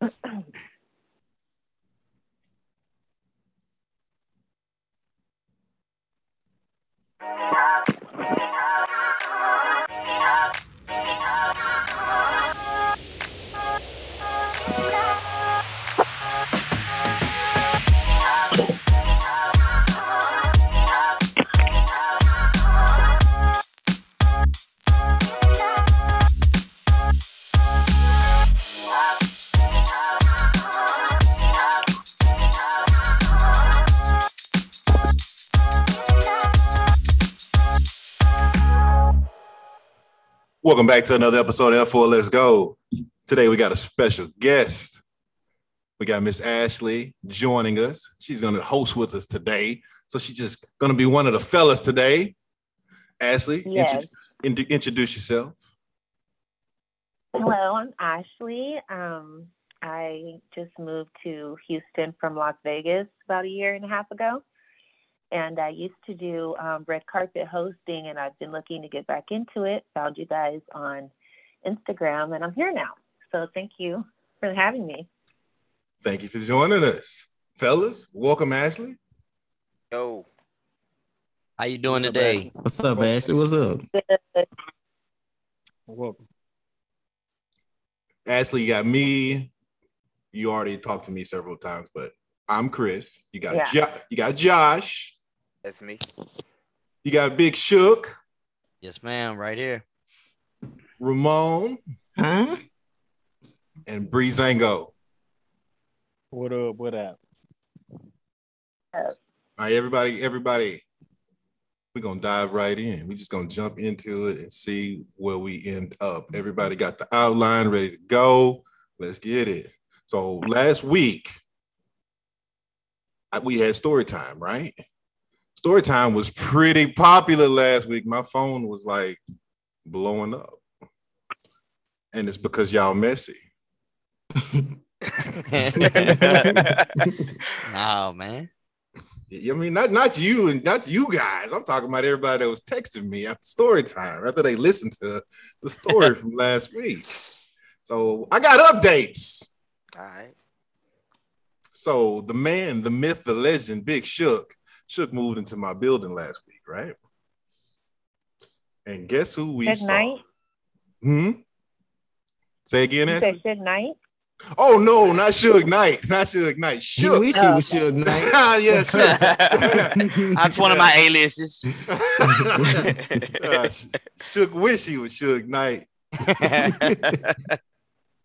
嗯嗯。Welcome back to another episode of F4 Let's Go. Today we got a special guest. We got Miss Ashley joining us. She's going to host with us today. So she's just going to be one of the fellas today. Ashley, Yes. intro- in- introduce yourself. Hello, I'm Ashley. Um, I just moved to Houston from Las Vegas about a year and a half ago. And I used to do um, red carpet hosting, and I've been looking to get back into it. Found you guys on Instagram, and I'm here now. So thank you for having me. Thank you for joining us. Fellas, welcome, Ashley. Yo, How you doing What's today? Ashley? What's up, Ashley? What's up? Welcome. Ashley, you got me. You already talked to me several times, but I'm Chris. You got Yeah. Jo- you got Josh. That's me. You got Big Shook, Yes, ma'am, right here. Ramon, Huh? and Breezango. What up? What up? All right, everybody, everybody, we're gonna dive right in. We're just gonna jump into it and see where we end up. Everybody got the outline ready to go. Let's get it. So last week, we had story time, right? Story time was pretty popular last week. My phone was like blowing up. And it's because y'all messy. oh man. I mean, not not you and not you guys. I'm talking about everybody that was texting me after story time after they listened to the story from last week. So I got updates. All right. So the man, the myth, the legend, Big Shook, Shook moved into my building last week, right? And guess who we Good saw? night. Hmm. Say again, You Ashley? said good night. Oh no, not Suge Knight, not Suge Knight. You Shook. wish you was Suge Knight. yeah, Shook. That's one of my aliases. Uh, Sh- Shook wish he was Suge Knight.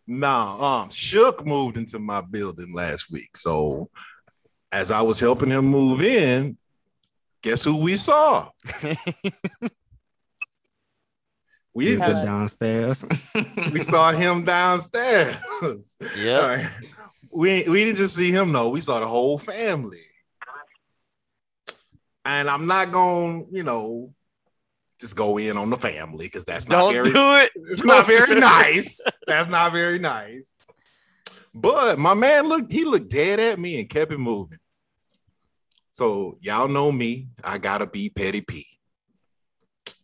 Nah, um, Shook moved into my building last week. So as I was helping him move in, guess who we saw? We He's just downstairs. we saw him downstairs. Yeah. right. We we didn't just see him though. We saw the whole family. And I'm not gonna, you know, just go in on the family because that's not Don't very do it. it's not very nice. That's not very nice. But my man looked, he looked dead at me and kept it moving. So y'all know me. I gotta be petty P.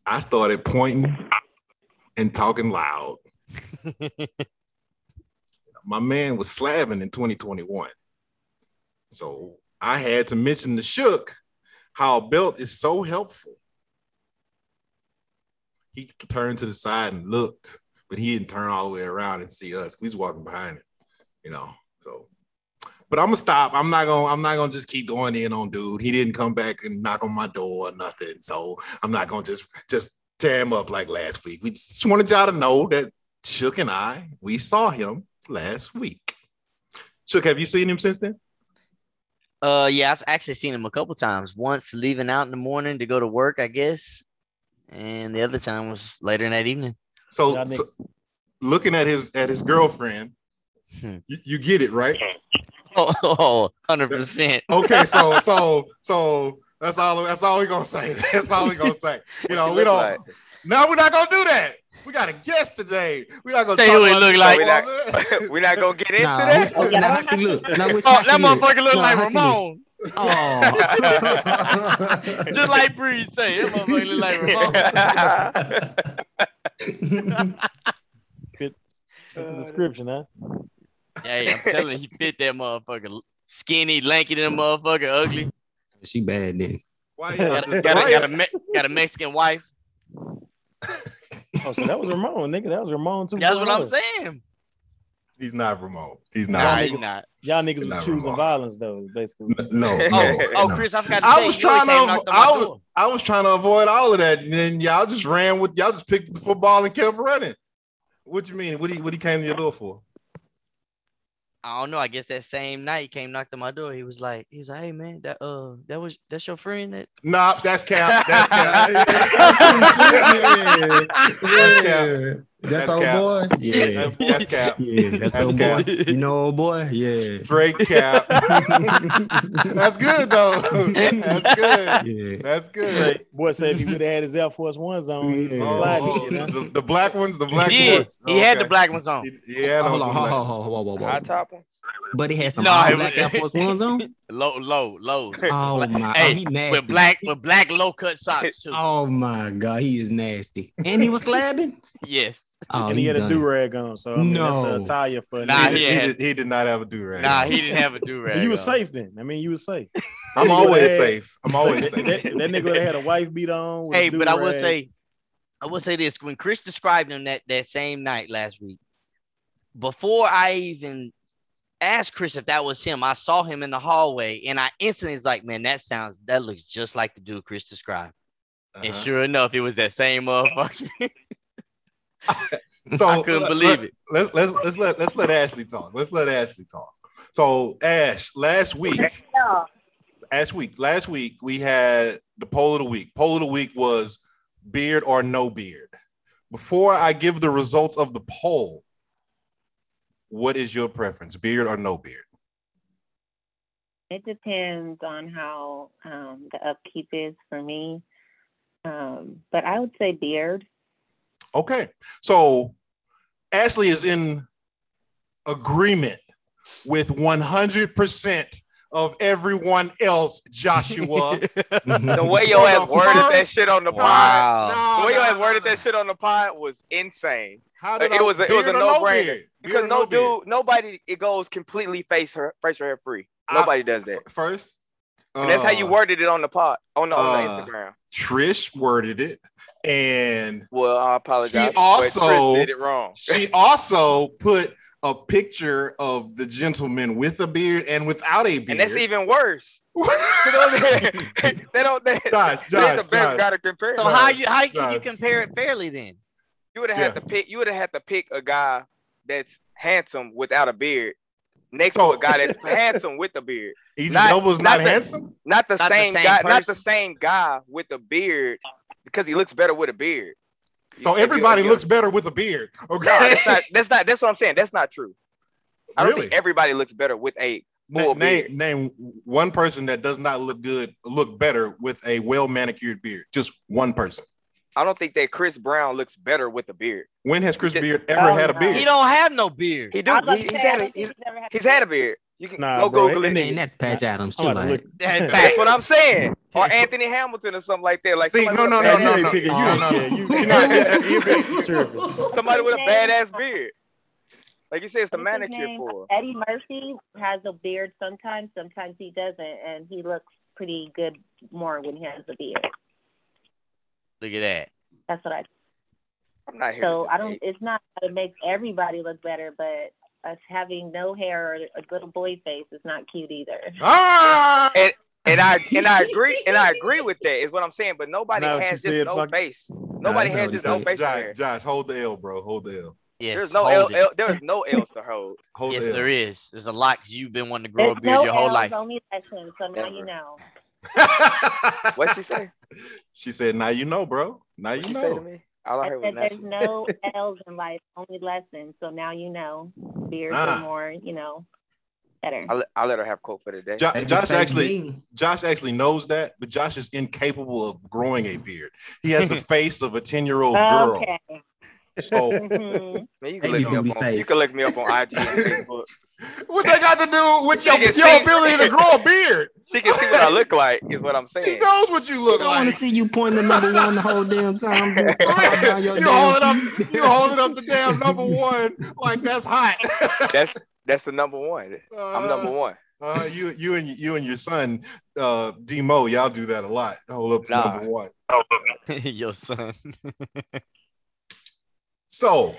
I started pointing and talking loud. my man was slabbing in 2021. So I had to mention the shook how a belt is so helpful. He turned to the side and looked, but he didn't turn all the way around and see us. We was walking behind him, you know. So, but I'm gonna stop. I'm not gonna. I'm not gonna just keep going in on dude. He didn't come back and knock on my door or nothing. So I'm not gonna just just tear him up like last week. We just wanted y'all to know that Shook and I we saw him last week. Shook, have you seen him since then? Uh yeah, I've actually seen him a couple times. Once leaving out in the morning to go to work, I guess. And the other time was later in that evening. So, Y'all so looking at his at his girlfriend, Hmm. you, you get it right. Oh, 100%. Okay, so so so that's all that's all we're gonna say. That's all we're gonna say. You know, we don't like? no, we're not gonna do that. We got a guest today. We're not gonna Tell talk you what he about look this like. We're not gonna get into Nah, that. who- now how she look? Now Oh, how that motherfucker look Nah, like how she look? Ramon. Oh. Just like Breeze say, that motherfucker look like Ramon. Fit the description, huh? Hey, I'm telling you, he fit that motherfucker. Skinny, lanky, than a motherfucker, ugly. She bad then. Why you Got a, got a, got a, Me- got a Mexican wife. Oh, so that was Ramon, nigga. That was Ramon too. That's what I'm saying. He's not remote. He's Nah, not. he niggas- not. Y'all niggas was Not choosing Ramon. violence though, basically. No, Oh, no, oh, no. Chris, I forgot to I say, was trying to came av- knocked on I was- door. I was trying to avoid all of that, and then y'all just ran with y'all just picked the football and kept running. What you mean? What he what he came to your door for? I don't know. I guess that same night he came knocked on my door. He was like, he was like, hey man, that uh, that was that's your friend that. Nah, that's cap. That's cap. yeah. cap. That's That's old cap. boy. Yeah. That's, that's cap. Yeah, that's, That's old cap. boy. You know old boy? Yeah. Straight cap. That's good though. That's good. Yeah. That's good. Say, boy said if he would have had his Air Force Ones on, he'd been Yeah. Oh, sliding oh, shit. Huh? the, the black ones, the black He did. ones. He had the black ones on. He- Yeah, hold on, hold on, hold on, whoa, whoa, whoa, High top one. But he had some No, all it black Air Force Ones on. Low, low, low. Oh my, Hey, oh, he nasty. with black, with black low cut socks too. Oh my god, he is nasty. And he was slabbing. Yes. Oh, and he, had a do rag on, so I mean, No. that's the attire for. Nah, he, did, he he, had- did, he did not have a do rag. Nah, he didn't have a do rag. you was safe then. I mean, you was safe. I'm always had- safe. I'm always that, safe. that, that nigga had a wife beat on. with Hey, but I will do-rag. say, I will say this: when Chris described him that that same night last week, before I even asked Chris if that was him, I saw him in the hallway, and I instantly was like, "Man, that sounds that looks just like the dude Chris described." And Uh-huh. sure enough, it was that same motherfucker. So I couldn't let- believe let- it. Let's let's let's let let's let Ashley talk. Let's let Ashley talk. So Ash, last week, Yeah. last week, last week we had the poll of the week. Poll of the week was beard or no beard. Before I give the results of the poll, what is your preference, beard or no beard? It depends on how um, the upkeep is for me. Um, but I would say beard. Okay. So Ashley is in agreement with 100% of everyone else, Joshua. The way For your ass the worded that shit on the pod. Wow. The way your No, ass no, worded no, that shit on the pod was insane. How did It was a- it was a no-brainer. beard? Because Beard or no beard? dude, nobody it goes completely face her face hair free. I- Nobody does that. First, And that's how you uh, worded it on the pod on the, on the uh, Instagram. Trish worded it, and Well, I apologize. but also- did it wrong. she also put a picture of the gentleman with a beard and without a beard. And that's even worse. they don't. They don't. They, Josh, Josh, a better Josh. guy to compare. so how you how can you compare it fairly then? You would have had to pick. You would have had to pick a guy that's handsome without a beard, next So- to a guy that's handsome with a beard. Idris not- Elba's not not, the- handsome. Not the Not the same, same guy. Not the same guy with a beard, because he looks better with a beard. So If you- everybody if you- looks better with a beard. Okay. No, that's not. That's not. That's what I'm saying. That's not true. I don't Really? think everybody looks better with a Na- full name, beard. name one person that does not look good, look better with a well manicured beard. Just one person. I don't think that Chris Brown looks better with a beard. When has Chris He Beard ever Oh, had a beard? He don't have no beard. He do. I was about He, he's had. A, he's, he's never had he's had a beard. You can Nah, go bro, Google that it. nigga- Man, that's Patch Adams. I'm Chill about to out. look. That's That's what I'm saying. Or Anthony Hamilton or something like that. Like See, somebody no, no, no, no, no. you. no, no, no. You- You're not- you're You. Somebody with a badass beard. Like you said, it's the What's manicure name? for. Eddie Murphy has a beard sometimes, sometimes he doesn't, and he looks pretty good more when he has a beard. Look at that. That's what I. I'm not here. So I don't. It's not that it makes everybody look better, but us having no hair or a little boy face is not cute either. Ah! And I and I agree and I agree with that is what I'm saying. But nobody Not has just said, no fuck. face. Nobody I has what just no said. facial Josh, hair. Josh, hold the L, bro. Hold the L. Yes. There's no L. L, there's no L's to hold. Hold Yes, the there is. There's a lot because you've been wanting to grow There's a beard no your whole L's, life. only lessons, so now you know. What'd she say? she said, "Now you know, bro. Now What'd you she say to know." Me? All I I heard was said there's no L's in life, only lessons. So now you know. Beards Ah. are more, you know, better. I'll, let- I'll let her have quote for the day. Jo- Josh actually, B. Josh actually knows that, but Josh is incapable of growing a beard. He has the face of a ten-year-old girl. Okay. So Mhm. Man, you can look me up on face. you can look me up on IG and Facebook. What they got to do with your, She your see- ability to grow a beard? She can see what I look like, is what I'm He saying. knows what you look like. I want to see you pointing the number one the whole damn time. bro. Hold down your you damn- holding up, you're holding up the damn number one like that's hot. That's That's the number one. I'm number one. Uh, you, you and you and your son, uh, Demo, y'all do that a lot. Hold up to Nah. number one. Your son. So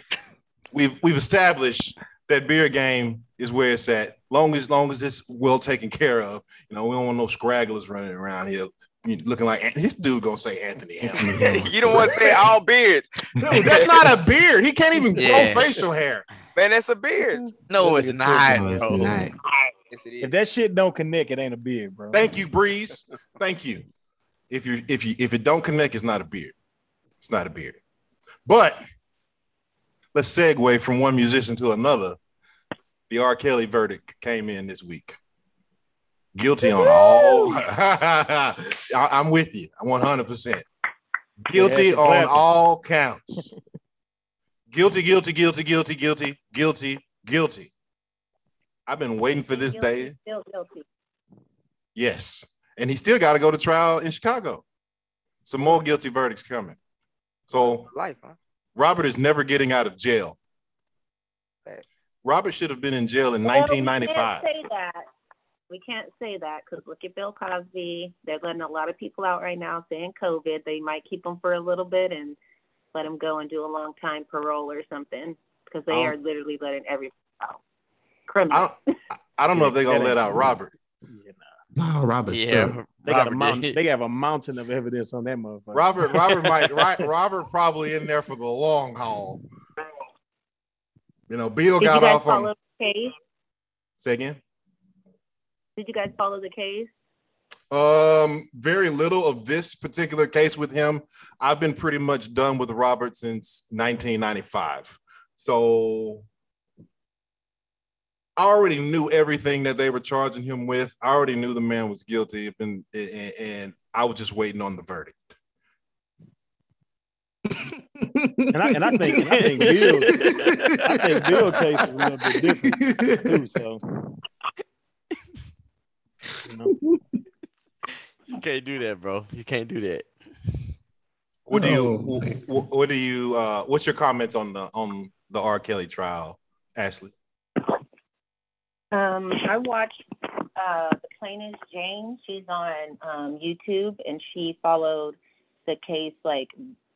we've we've established that beer game is where it's at. Long as long as it's well taken care of. You know, we don't want no scragglers running around here looking like this dude gonna say Anthony Hamilton. you don't want to say all beards. Dude, that's not a beard. He can't even Yeah. grow facial hair. Man, that's a beard. No, it's Nigga not, No, it's bro. not. Yes, it If that shit don't connect, it ain't a beard, bro. Thank you, Breeze. Thank you. If you if you if it don't connect, it's not a beard. It's not a beard. But let's segue from one musician to another. The R. Kelly verdict came in this week. Guilty on all. I, am with you. I'm 100 percent guilty Yeah, on clapping. all counts. guilty, guilty, guilty, guilty, guilty, guilty, guilty. I've been waiting for this day. Still guilty. Yes. And he still got to go to trial in Chicago. Some more guilty verdicts coming. So Life, huh? Robert is never getting out of jail. Robert should have been in jail in Well, 1995. We can't say that. We can't say that because look at Bill Cosby. They're letting a lot of people out right now saying COVID. They might keep them for a little bit and let them go and do a long time parole or something because they Oh. are literally letting everybody out. I Criminal. don't, I don't know if they're gonna let out Robert. Yeah, nah. No, Robert Yeah, stuck. They got a mountain. They have a mountain of evidence on that motherfucker. Robert, Robert might right. Robert probably in there for the long haul. You know, Bill Did got off follow on. case? Say again. Did you guys follow the case? Um, very little of this particular case with him. I've been pretty much done with Robert since 1995. So I already knew everything that they were charging him with. I already knew the man was guilty, and, and, and I was just waiting on the verdict. and I and I think and I think Bill's I think Bill case is a little bit different too. So you know, You can't do that, bro. You can't do that. What do you? No. wh- What do you? Uh, what's your comments on the on the R. Kelly trial, Ashley? Um, I watched uh, the plaintiff Jane. She's on um, YouTube, and she followed the case like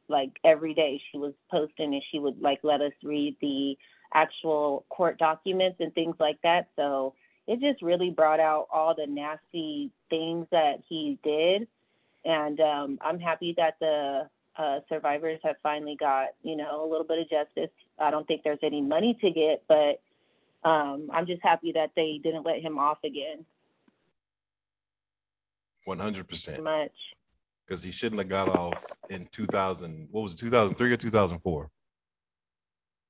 like every day. She was posting, and she would like let us read the actual court documents and things like that. So it just really brought out all the nasty things that he did, and um, I'm happy that the uh, survivors have finally got you know a little bit of justice. I don't think there's any money to get, but um, I'm just happy that they didn't let him off again. One hundred percent, Much. because he shouldn't have got off in two thousand. What was it? Two thousand three or two thousand four?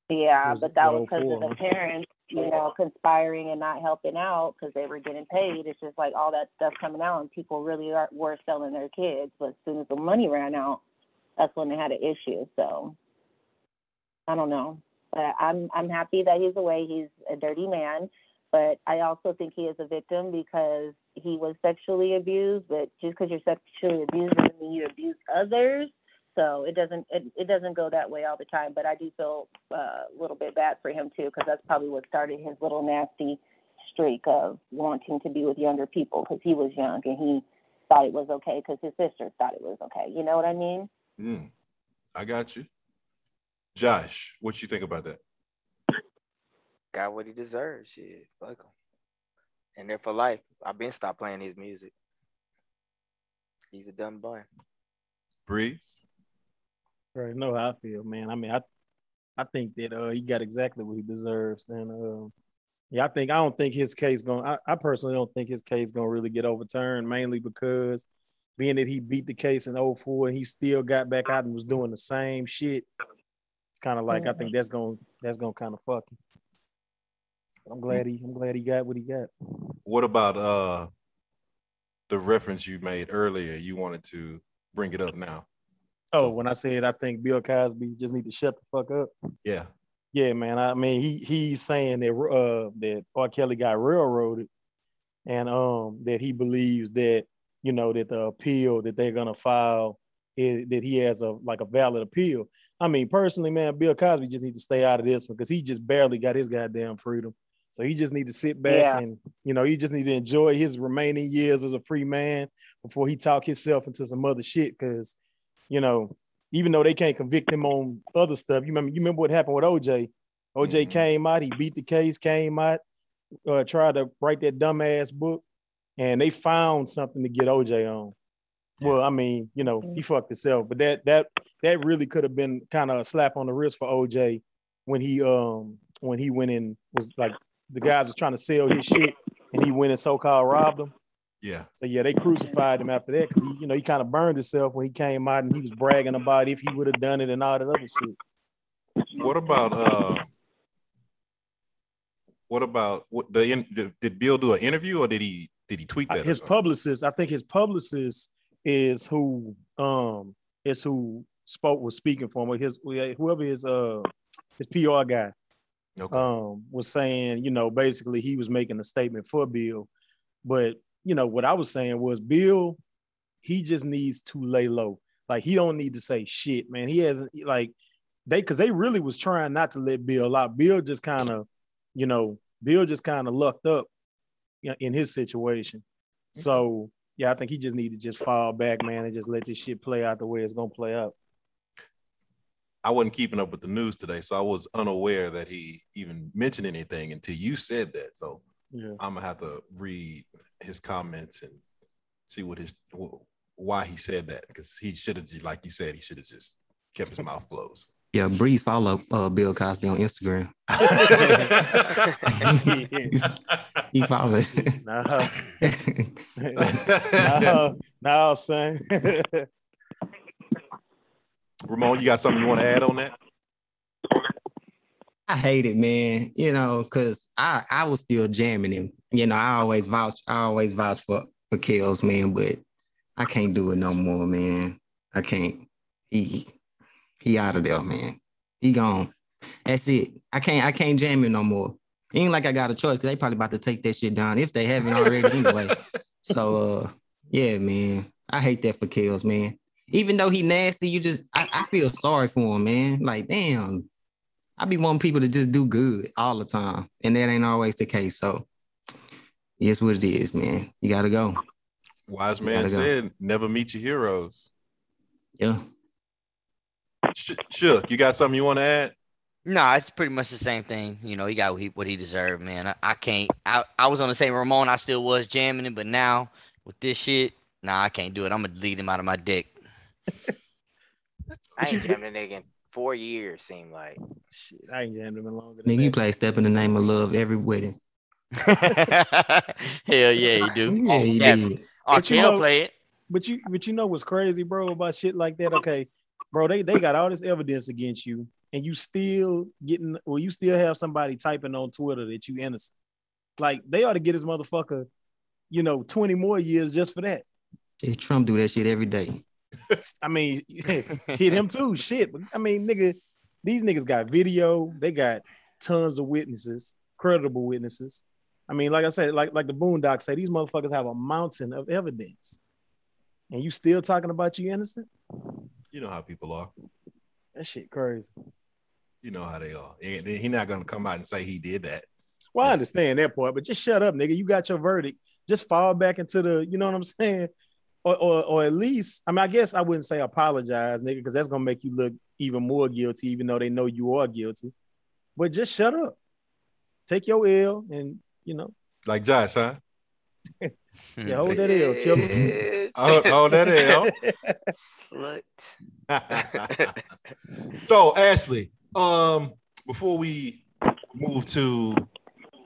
Yeah, but that was because of the parents, you know, conspiring and not helping out because they were getting paid. It's just like all that stuff coming out, and people really are, were selling their kids. But as soon as the money ran out, that's when they had an issue. So I don't know, but I'm I'm happy that he's away. He's a dirty man, but I also think he is a victim because he was sexually abused. But just because you're sexually abused doesn't mean you abuse others. So it doesn't it, it doesn't go that way all the time. But I do feel uh, a little bit bad for him too because that's probably what started his little nasty streak of wanting to be with younger people because he was young and he thought it was okay because his sisters thought it was okay. You know what I mean? Mm, I got you, Josh. What you think about that? Got what he deserves. Shit, fuck him. And there for life. I've been stopped playing his music. He's a dumb bun. Breeze. already know how I feel, man. I mean, I I think that uh he got exactly what he deserves, and uh, yeah, I think I don't think his case going. I, I personally don't think his case gonna really get overturned, mainly because being that he beat the case in 04 and he still got back out and was doing the same shit. It's kind of like I think that's gonna that's gonna kind of fuck him. I'm glad he I'm glad he got what he got. What about uh the reference you made earlier? You wanted to bring it up now. Oh, when I said I think Bill Cosby just need to shut the fuck up. Yeah. Yeah, man. I mean, he he's saying that uh that R. Kelly got railroaded, and um that he believes that you know that the appeal that they're gonna file is, that he has a like a valid appeal. I mean, personally, man, Bill Cosby just needs to stay out of this one because he just barely got his goddamn freedom. So he just need to sit back Yeah. and you know he just need to enjoy his remaining years as a free man before he talk himself into some other shit. Because you know, even though they can't convict him on other stuff, you remember you remember what happened with OJ. OJ Mhm. came out, he beat the case, came out, uh, tried to write that dumbass book, and they found something to get OJ on. Well, I mean, you know, he fucked himself, but that that that really could have been kind of a slap on the wrist for OJ when he um when he went in was like the guys was trying to sell his shit and he went and so-called robbed him. Yeah. So yeah, they crucified him after that because he, you know, he kind of burned himself when he came out and he was bragging about if he would have done it and all that other shit. What about uh what about what the did, did Bill do an interview or did he did he tweet that? his publicist, I think his publicist is who um is who spoke was speaking for him. His whoever his uh his PR guy Okay. um was saying, you know, basically he was making a statement for Bill. But you know, what I was saying was Bill, he just needs to lay low. Like he don't need to say shit, man. He hasn't like they because they really was trying not to let Bill out. Bill just kind of, you know, Bill just kind of lucked up in his situation. So yeah, I think he just need to just fall back, man, and just let this shit play out the way it's gonna play out. I wasn't keeping up with the news today, so I was unaware that he even mentioned anything until you said that. So Yeah. I'm gonna have to read his comments and see what his why he said that because he should have, like you said, he should have just kept his mouth closed. Yeah, Breeze follow uh, Bill Cosby on Instagram. He follow. No. nah, nah, son. Ramon, you got something you want to add on that? I hate it, man. You know, cause I I was still jamming him. You know, I always vouch. I always vouch for for Kels, man. But I can't do it no more, man. I can't. He he out of there, man. He gone. That's it. I can't. I can't jam him no more. It ain't like I got a choice because they probably about to take that shit down if they haven't already anyway. So uh, yeah, man. I hate that for Kels, man. Even though he nasty, you just I, I feel sorry for him, man. Like, damn, I be wanting people to just do good all the time, and that ain't always the case. So, it's what it is, man. You gotta go. Wise man gotta go. said, "Never meet your heroes." Yeah. Sh- Shook, you got something you want to add? No, it's pretty much the same thing. You know, he got what he, what he deserved, man. I, I can't. I, I was on the same Ramon. I still was jamming it, but now with this shit, nah, I can't do it. I'm gonna delete him out of my dick. I ain't jammed a nigga in four years, seem like. Shit, I ain't jammed him in longer than Nigga, you play Step in the Name of Love every wedding. Hell yeah, you do. Yeah, you definitely. did. R. But you know- play it. But you, but you know what's crazy, bro, about shit like that? Okay, bro, they they got all this evidence against you, and you still getting, well, you still have somebody typing on Twitter that you innocent. Like they ought to get this motherfucker, you know, twenty more years just for that. Yeah, Trump do that shit every day. I mean, hit him too. Shit, but I mean, nigga, these niggas got video. They got tons of witnesses, credible witnesses. I mean, like I said, like like the Boondocks say, these motherfuckers have a mountain of evidence, and you still talking about you innocent? You know how people are. That shit crazy. You know how they are. He's he not gonna come out and say he did that. Well, I understand that part, but just shut up, nigga. You got your verdict. Just fall back into the, you know what I'm saying? Or, or, or at least, I mean, I guess I wouldn't say apologize, nigga, because that's gonna make you look even more guilty, even though they know you are guilty. But just shut up. Take your L and you know, Like Josh, huh? yeah, hold that L, killer. Bitch. Oh, oh that L. Slut. so Ashley, um, before we move to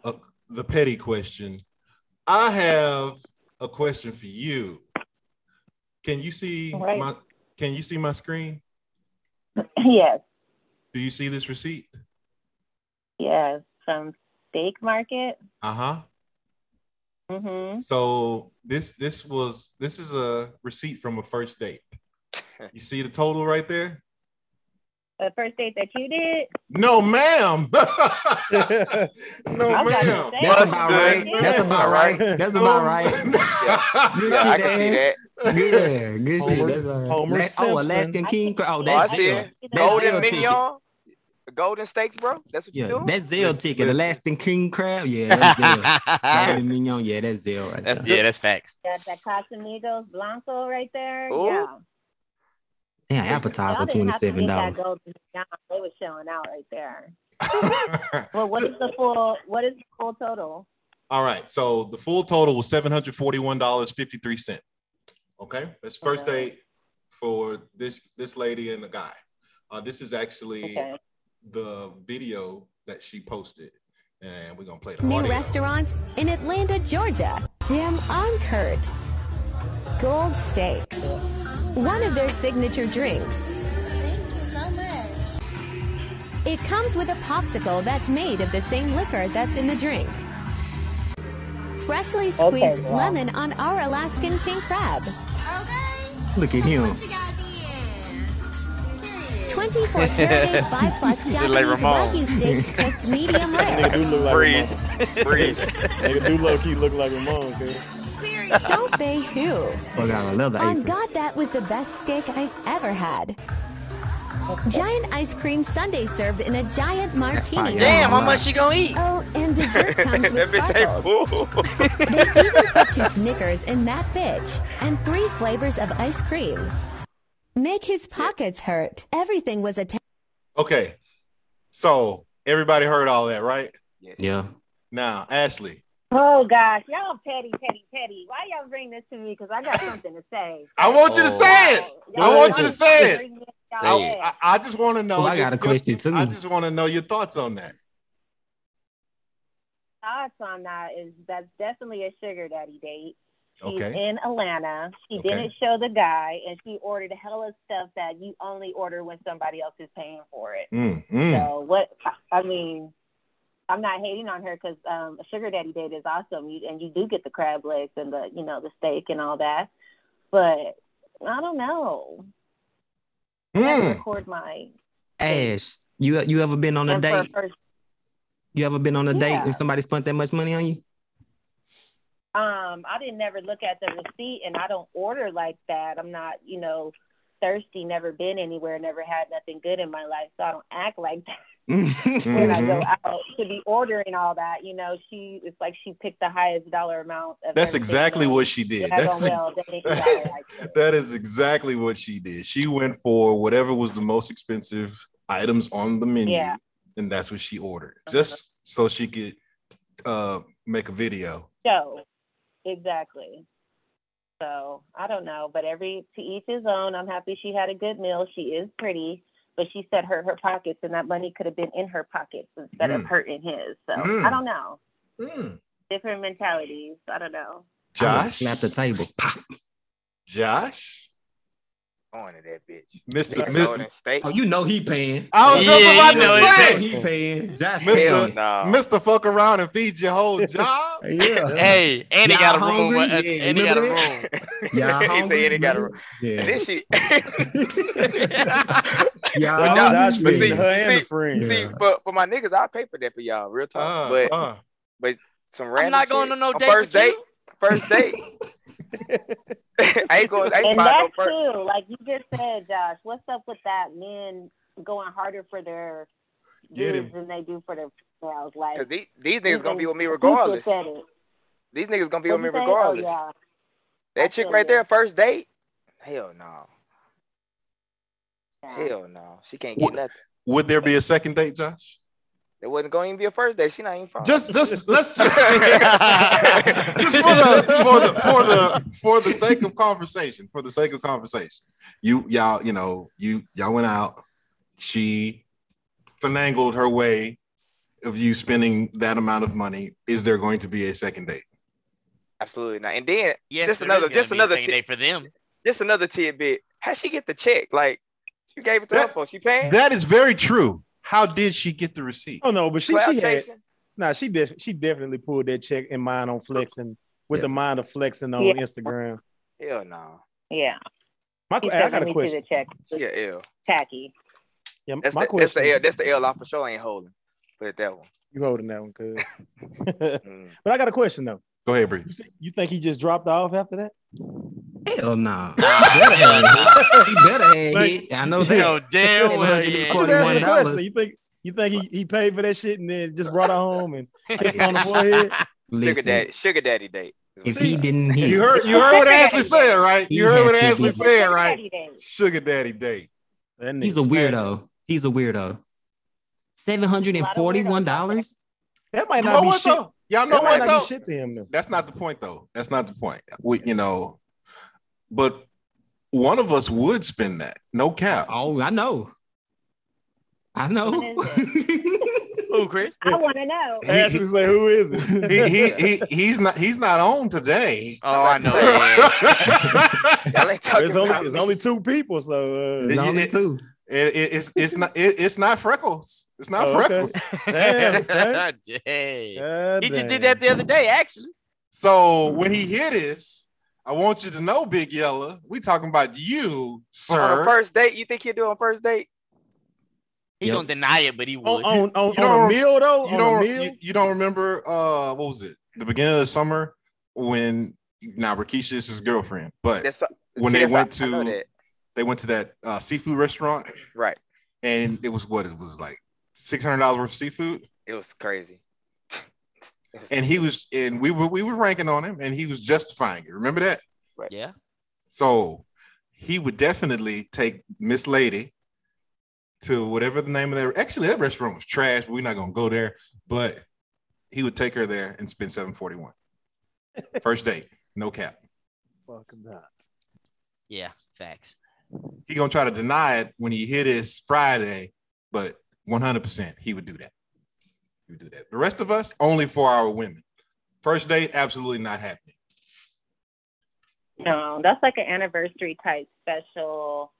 uh, the petty question, I have a question for you. Can you see All right. my Can you see my screen? yes, Do you see this receipt? yes, from Steak Market. Uh huh. Hmm So this this was this is a receipt from a first date. You see the total right there? The first date that you did. No, ma'am. no, I was about to ma'am. That's about right. That's about right. That's about right. Yeah, I can see that. Yeah, good Homer- shit. That's all right. Homer La- oh, Alaskan King. Oh, Oh, I that's see it. Golden L ticket. mignon. Golden steaks, bro. That's what you Yeah, doing. that's Zell Listen, ticket. listen. Alaskan king crab. Yeah, that's Zell. Filet mignon. Yeah, that's Zell right That's there. yeah, that's facts. Got that Casamigos Blanco right there. Ooh. Yeah. Damn, appetizer Y'all twenty didn't have to seven get that dollars. They were showing out right there. Well, what is the full? What is the full total? All right. So the full total was seven hundred forty-one dollars fifty-three cent. Okay, that's first Okay. date for this this lady and the guy. Uh, this is actually Okay. The video that she posted, and we're gonna play the New audio. restaurant in Atlanta, Georgia. Him on Kurt. Gold Steaks. One of their signature drinks. It comes with a popsicle that's made of the same liquor that's in the drink. Freshly squeezed wow. lemon on our Alaskan king crab. Look at him. 24 karat 5 plus Like Japanese Ramon. Wagyu steaks cooked medium Nigga do look like Breathe. Ramon. Breathe. Nigga do low key look like Ramon, cuz. Don't bay who. I got a leather On apron. God, that was the best steak I've ever had. Giant ice cream sundae served in a giant martini. Damn, how much she gonna eat? Oh, and dessert comes with sparkles. They even put two Snickers in that bitch and three flavors of ice cream. Make his pockets hurt. Everything was a Okay, so everybody heard all that, right? Yeah. Now, Ashley, Oh gosh, y'all petty, petty, petty. Why y'all bring this to me? Because I got something to say. I want you to Oh. say it. I want you to say it. Bring me I, y'all Say it. I, I just want to know. Oh, I got a your- question, too. I just want to know your thoughts on that. Thoughts on that is that's definitely a sugar daddy date. She's Okay. in Atlanta. She Okay. didn't show the guy, and she ordered a hell of stuff that you only order when somebody else is paying for it. Mm, mm. So what? I mean, I'm not hating on her because um, a sugar daddy date is awesome, you, and you do get the crab legs and the you know the steak and all that. But I don't know. I had to Mm. record my Ash, you you ever been on a date? first You ever been on a date and somebody spent that much money on you? Um, I didn't never look at the receipt, and I don't order like that. I'm not, you know, thirsty. Never been anywhere. Never had nothing good in my life, so I don't act like that when I go Mhm. out to be ordering all that. You know, she it's like she picked the highest dollar amount. That's exactly what she did. That's well, that ain't got it like that. that is exactly what she did. She went for whatever was the most expensive items on the menu, Yeah. and that's what she ordered, just so she could uh, make a video. So, exactly. So I don't know, but every to each his own. I'm happy she had a good meal. She is pretty, but she said her her pockets, and that money could have been in her pockets instead of Mm. hurting his. So Mm. I don't know. Mm. Different mentalities. I don't know. Josh, slap the table. Pop. Josh, Going to that bitch. Mister, That Mister, golden. Oh, you know he paying. I was just about to know You know say, he paying. Josh Mister- paying. no. Mister, fuck around and feed your whole job. Yeah. Hey, and he got a room. hungry? with- uh, Yeah, and he got a room. Y'all He said hungry? he ain't got a- room. Yeah. And then she. Y'all But Josh, Josh- hungry? but feeding see- her and see- the friend. See, Yeah. for, for my niggas, I'll pay for that for y'all. Real talk. Uh, but uh, some random I'm not going shit to no date first date. you. First date. I ain't going. I ain't And buying no that's first. true. Like you just said, Josh. What's up with that? Men going harder for their Get him. dudes than they do for their females. Like Cause these, these niggas gonna be with me regardless. These niggas gonna be with What'd me you say? Oh, regardless. yeah. I That chick right you. there, first date. Hell no. Yeah. Hell no. She can't What- get nothing. would there be a second date, Josh? It wasn't going to be a first date. She not even from. Just, just let's just, just for the for the for the for the sake of conversation, for the sake of conversation, you y'all, you know, you y'all went out. She finangled her way of you spending that amount of money. Is there going to be a second date? Absolutely not. And then Yes, Just another- just another second ti- day for them. just another tidbit. How she get the check? Like you gave it to her for? She paying? That is very true. How did she get the receipt? Oh no, but she she had chasing? nah, she did she definitely pulled that check in mind on flexing with Yeah. the mind of flexing on Yeah. Instagram. Hell no. Yeah. My She I got "Let a me see question. the check. She a L. Tacky. Yeah, That's my the, that's the L. That's the L. I for sure ain't holding. Put it that one. you holding that one, cuz. Mm. but I got a question though. Go ahead, Bree. You think, he just dropped off after that? Hell no. He better have hit. He better have Like- hit. I know Hell that. damn well, $141. yeah. I'm just asking a question. You think You think he, he paid for that shit and then just brought her home and kissed on the forehead? Sugar Listen, daddy, sugar daddy date. if he didn't hit, You heard you heard what Ashley said, right? He You heard what Ashley said, right? Sugar daddy date. He's a weirdo. He's a weirdo. Seven hundred and forty-one dollars. That might You not know be what shit. though? Y'all know That might what not though? be shit to him though. That's not the point though. That's not the point. We, you know, but one of us would spend that. No cap. Oh, I know. I know. What is Who, Chris? I want to know. He- Ashley say, "Who is it?" he, he, he he's not he's not on today. Oh, I know. Y'all ain't talking It's only about it's me. only two people, so uh, There's only two. It- it- it's it's not it- it's not freckles. It's not Oh, okay. freckles. damn, son. Dang. God He just did that the other day, actually. So when he hit us, I want you to know, Big Yella, we talking about you, On sir. first date, you think he'll do on first date? He Yep. gonna deny it, but he would. on on, on, You on don't- a meal though. you on don't a meal. you, you don't remember uh what was it? The beginning of the summer when now Rakisha is his girlfriend, but That's when see, they went I to that. They went to that uh, seafood restaurant right, and it was what it was like six hundred dollars worth of seafood. it was crazy. It was- And he was and we were we were ranking on him and he was justifying it. Remember that? Right. Yeah. So he would definitely take Miss Lady to whatever the name of that. Actually, that restaurant was trash, but we're not gonna go there. But he would take her there and spend seven forty one. First date, no cap. Fucking not. Yeah. Facts. He gonna try to deny it when he hit his Friday, but one hundred percent he would do that. He would do that. The rest of us only for our women. First date, absolutely not happening. No, that's like an anniversary type special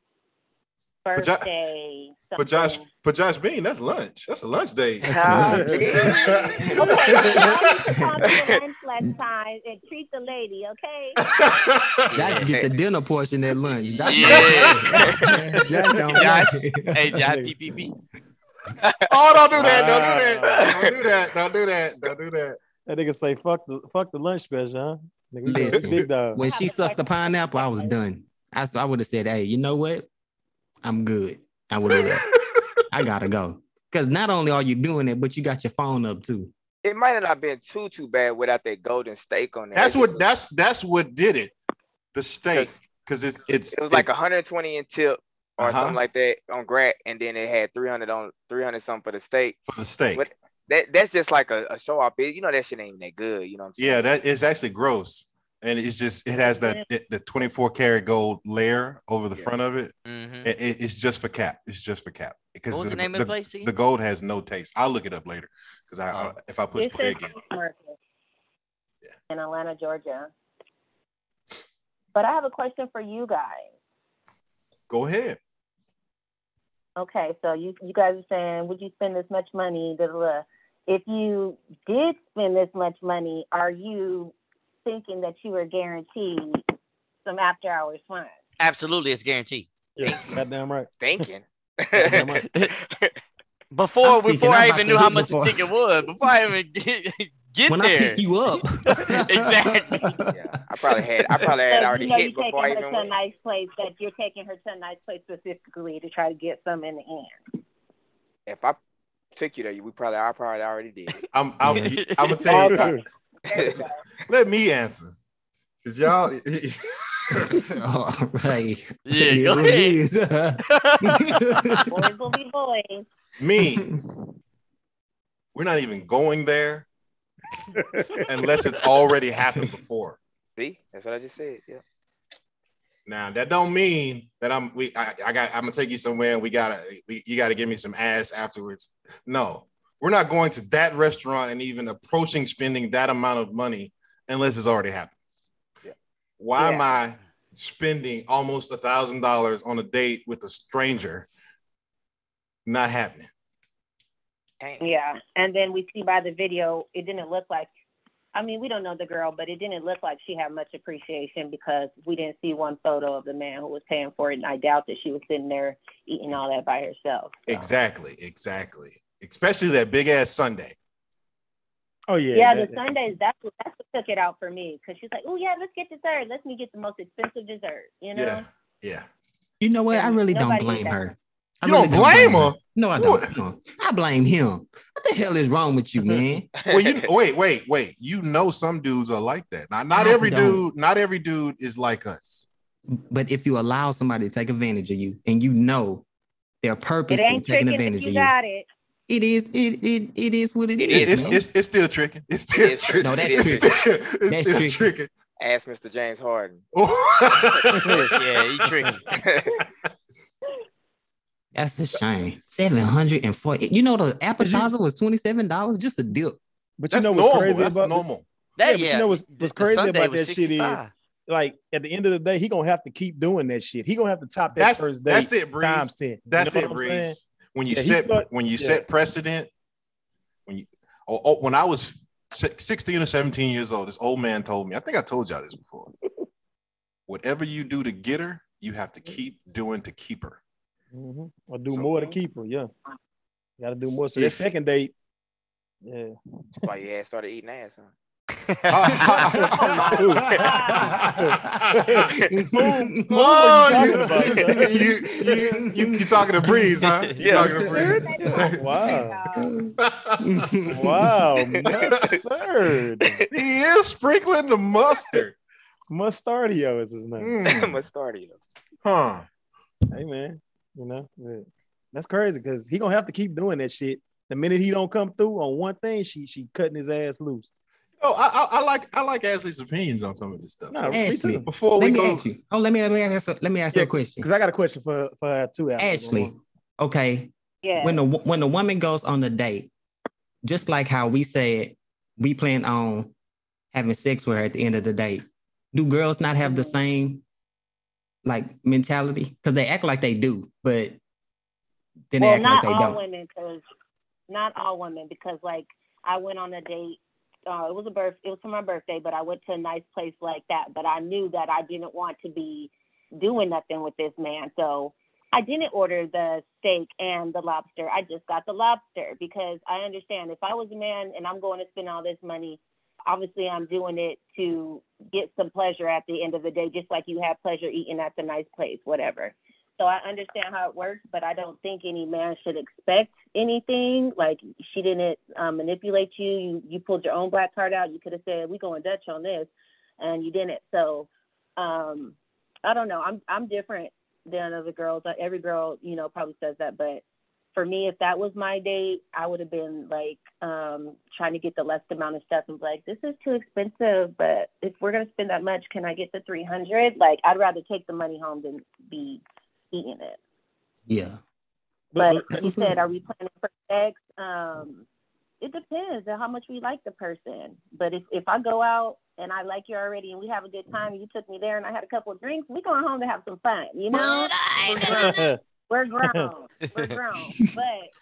birthday. For Josh, something. for Josh Bean, that's lunch. That's a lunch date. Ah, Okay, gee. y'all need to come to lunch next time and treat the lady, okay? Josh get the dinner portion at lunch. Josh, Yeah. Josh don't Josh. play. Hey, John PPP. Oh, don't do that! Don't do that! Don't do that! Don't do that! Don't do that! That nigga say fuck the fuck the lunch special, huh? Nigga, Listen. big dog. When she sucked the pineapple, I was done. I, I would have said, "Hey, you know what? I'm good." I would have. I gotta go. Because not only are you doing it, but you got your phone up too. It might have not been too too bad without that golden steak on there. That's what that's that's what did it. The steak, because it's it's It was like 120 in tip or Uh-huh. something like that on Grat, and then it had 300 on 300 something for the steak. for the steak. What- That that's just like a, a show off. You know that shit ain't even that good. You know what I'm saying? Yeah, that is actually gross, and it's just it has that it, the 24 karat gold layer over the Yeah. front of it. Mhm. It- it- it's just for cap. It's just for cap because What was the name of the place again? The gold has no taste. I'll look it up later because I, Oh. I if I push It's play in again. Market Yeah. in Atlanta, Georgia. But I have a question for you guys. Go ahead. Okay, so you you guys are saying, would you spend this much money? If you did spend this much money, are you thinking that you were guaranteed some after hours fun? Absolutely, it's guaranteed. Yeah, goddamn right. Thinking. Goddamn right. Before I'm before I'm I even knew how much before- the ticket was, before I even get, get when I there. pick you up, Exactly. yeah, I probably had I probably had So already you know hit you're before I taking her even to a nice place that you're taking her to a nice place specifically to try to get some in the end. If I took you there, we probably I probably already did. I'm I'm, I'm gonna tell you. Okay. There you go. let me answer because y'all. oh, hey, Yeah, it go is ahead. what it is. Boys will be boys. me, we're not even going there unless it's already happened before. See, that's what I just said. Yeah. Now that don't mean that I'm we I, I got I'm gonna take you somewhere and we gotta we, you gotta give me some ass afterwards. No, we're not going to that restaurant and even approaching spending that amount of money unless it's already happened. Yeah. Why am I spending almost a thousand dollars on a date with a stranger? Not happening. Yeah, and then we see by the video, it didn't look like. I mean, we don't know the girl, but it didn't look like she had much appreciation because we didn't see one photo of the man who was paying for it, and I doubt that she was sitting there eating all that by herself. so. Exactly, exactly. Especially that big ass sundae. Oh yeah. Yeah, that- the sundaes. That's what that's what took it out for me because she's like, "Oh yeah, let's get dessert. Let's me get the most expensive dessert." You know. Yeah, yeah. You know what? I And really don't blame her. I You don't really blame her? No, I don't. No. I blame him. What the hell is wrong with you, man? Well, you wait, wait, wait. You know some dudes are like that. Not not I every don't. dude, not every dude is like us. but if you allow somebody to take advantage of you and you know they're It purposely taking tricking if advantage you of you, got it. It is it it, it is what it It is. It- it's, it's it's still tricking. It's still It's- tricking. No, that's it's tricking. still, it's That's still tricking. tricking. Ask Mr. James Harden. yeah, he tricky. That's a shame. Seven hundred and forty. You know the appetizer was twenty seven dollars just a dip. But you That's know what's normal. crazy That's about normal. Yeah, That but you know what's- what's crazy Sunday about was that shit is- like at the end of the day, he gonna have to keep doing that shit. He gonna have to top that That's first date that's it, Breeze. times ten. You That's know it, what I'm? Breeze. When you Yeah, set start- when you yeah. set precedent, when you oh, oh, when I was 16 or 17 years old, this old man told me, I think I told y'all this before. Whatever you do to get her, you have to keep doing to keep her. Mhm. Or do So- more to keep her. Yeah, you got to do more. So that second date, yeah. That's why your ass started eating ass, huh? Boom. Oh, what you you, talking you, you, you, you talking to Breeze, huh? You Yeah. talking to Breeze. Wow. Wow, mustard. he is sprinkling the mustard. Mustardio is his name. Mm, I'm gonna start you. huh. Hey man, you know yeah. that's crazy because he gonna have to keep doing that shit. The minute he don't come through on one thing, she she cutting his ass loose. Oh, I, I, I like I like Ashley's opinions on some of this stuff. No, So me Ashley. too. before we me go, ask you. Oh, let me let me ask let me ask you a question. Because I got a question for for her too. after. Ashley, okay, Yeah. when the when the woman goes on the date, just like how we said we plan on having sex with her at the end of the date, do girls not have the Mhm. same like mentality? Because they act like they do, but then they well, act not like they all don't. women, because not all women, because like I went on a date. Uh, it was a birth. It was for my birthday, but I went to a nice place like that. But I knew that I didn't want to be doing nothing with this man, so I didn't order the steak and the lobster. I just got the lobster because I understand if I was a man and I'm going to spend all this money, obviously I'm doing it to get some pleasure at the end of the day, just like you have pleasure eating at the nice place, whatever. So I understand how it works, but I don't think any man should expect anything. Like she didn't um, manipulate you. You you pulled your own black card out. You could have said we going Dutch on this, and you didn't. So um, I don't know. I'm I'm different than other girls. Every girl, you know, probably says that, but for me, if that was my date, I would have been like um, trying to get the less amount of stuff and be like, this is too expensive. But if we're gonna spend that much, can I get the three hundred? Like, I'd rather take the money home than be eating it. Yeah. But but- you said, are we planning for sex? Um, it depends on how much we like the person. But if if I go out and I like you already and we have a good time, and you took me there and I had a couple of drinks, we going home to have some fun. You know, we're grown, we're grown. But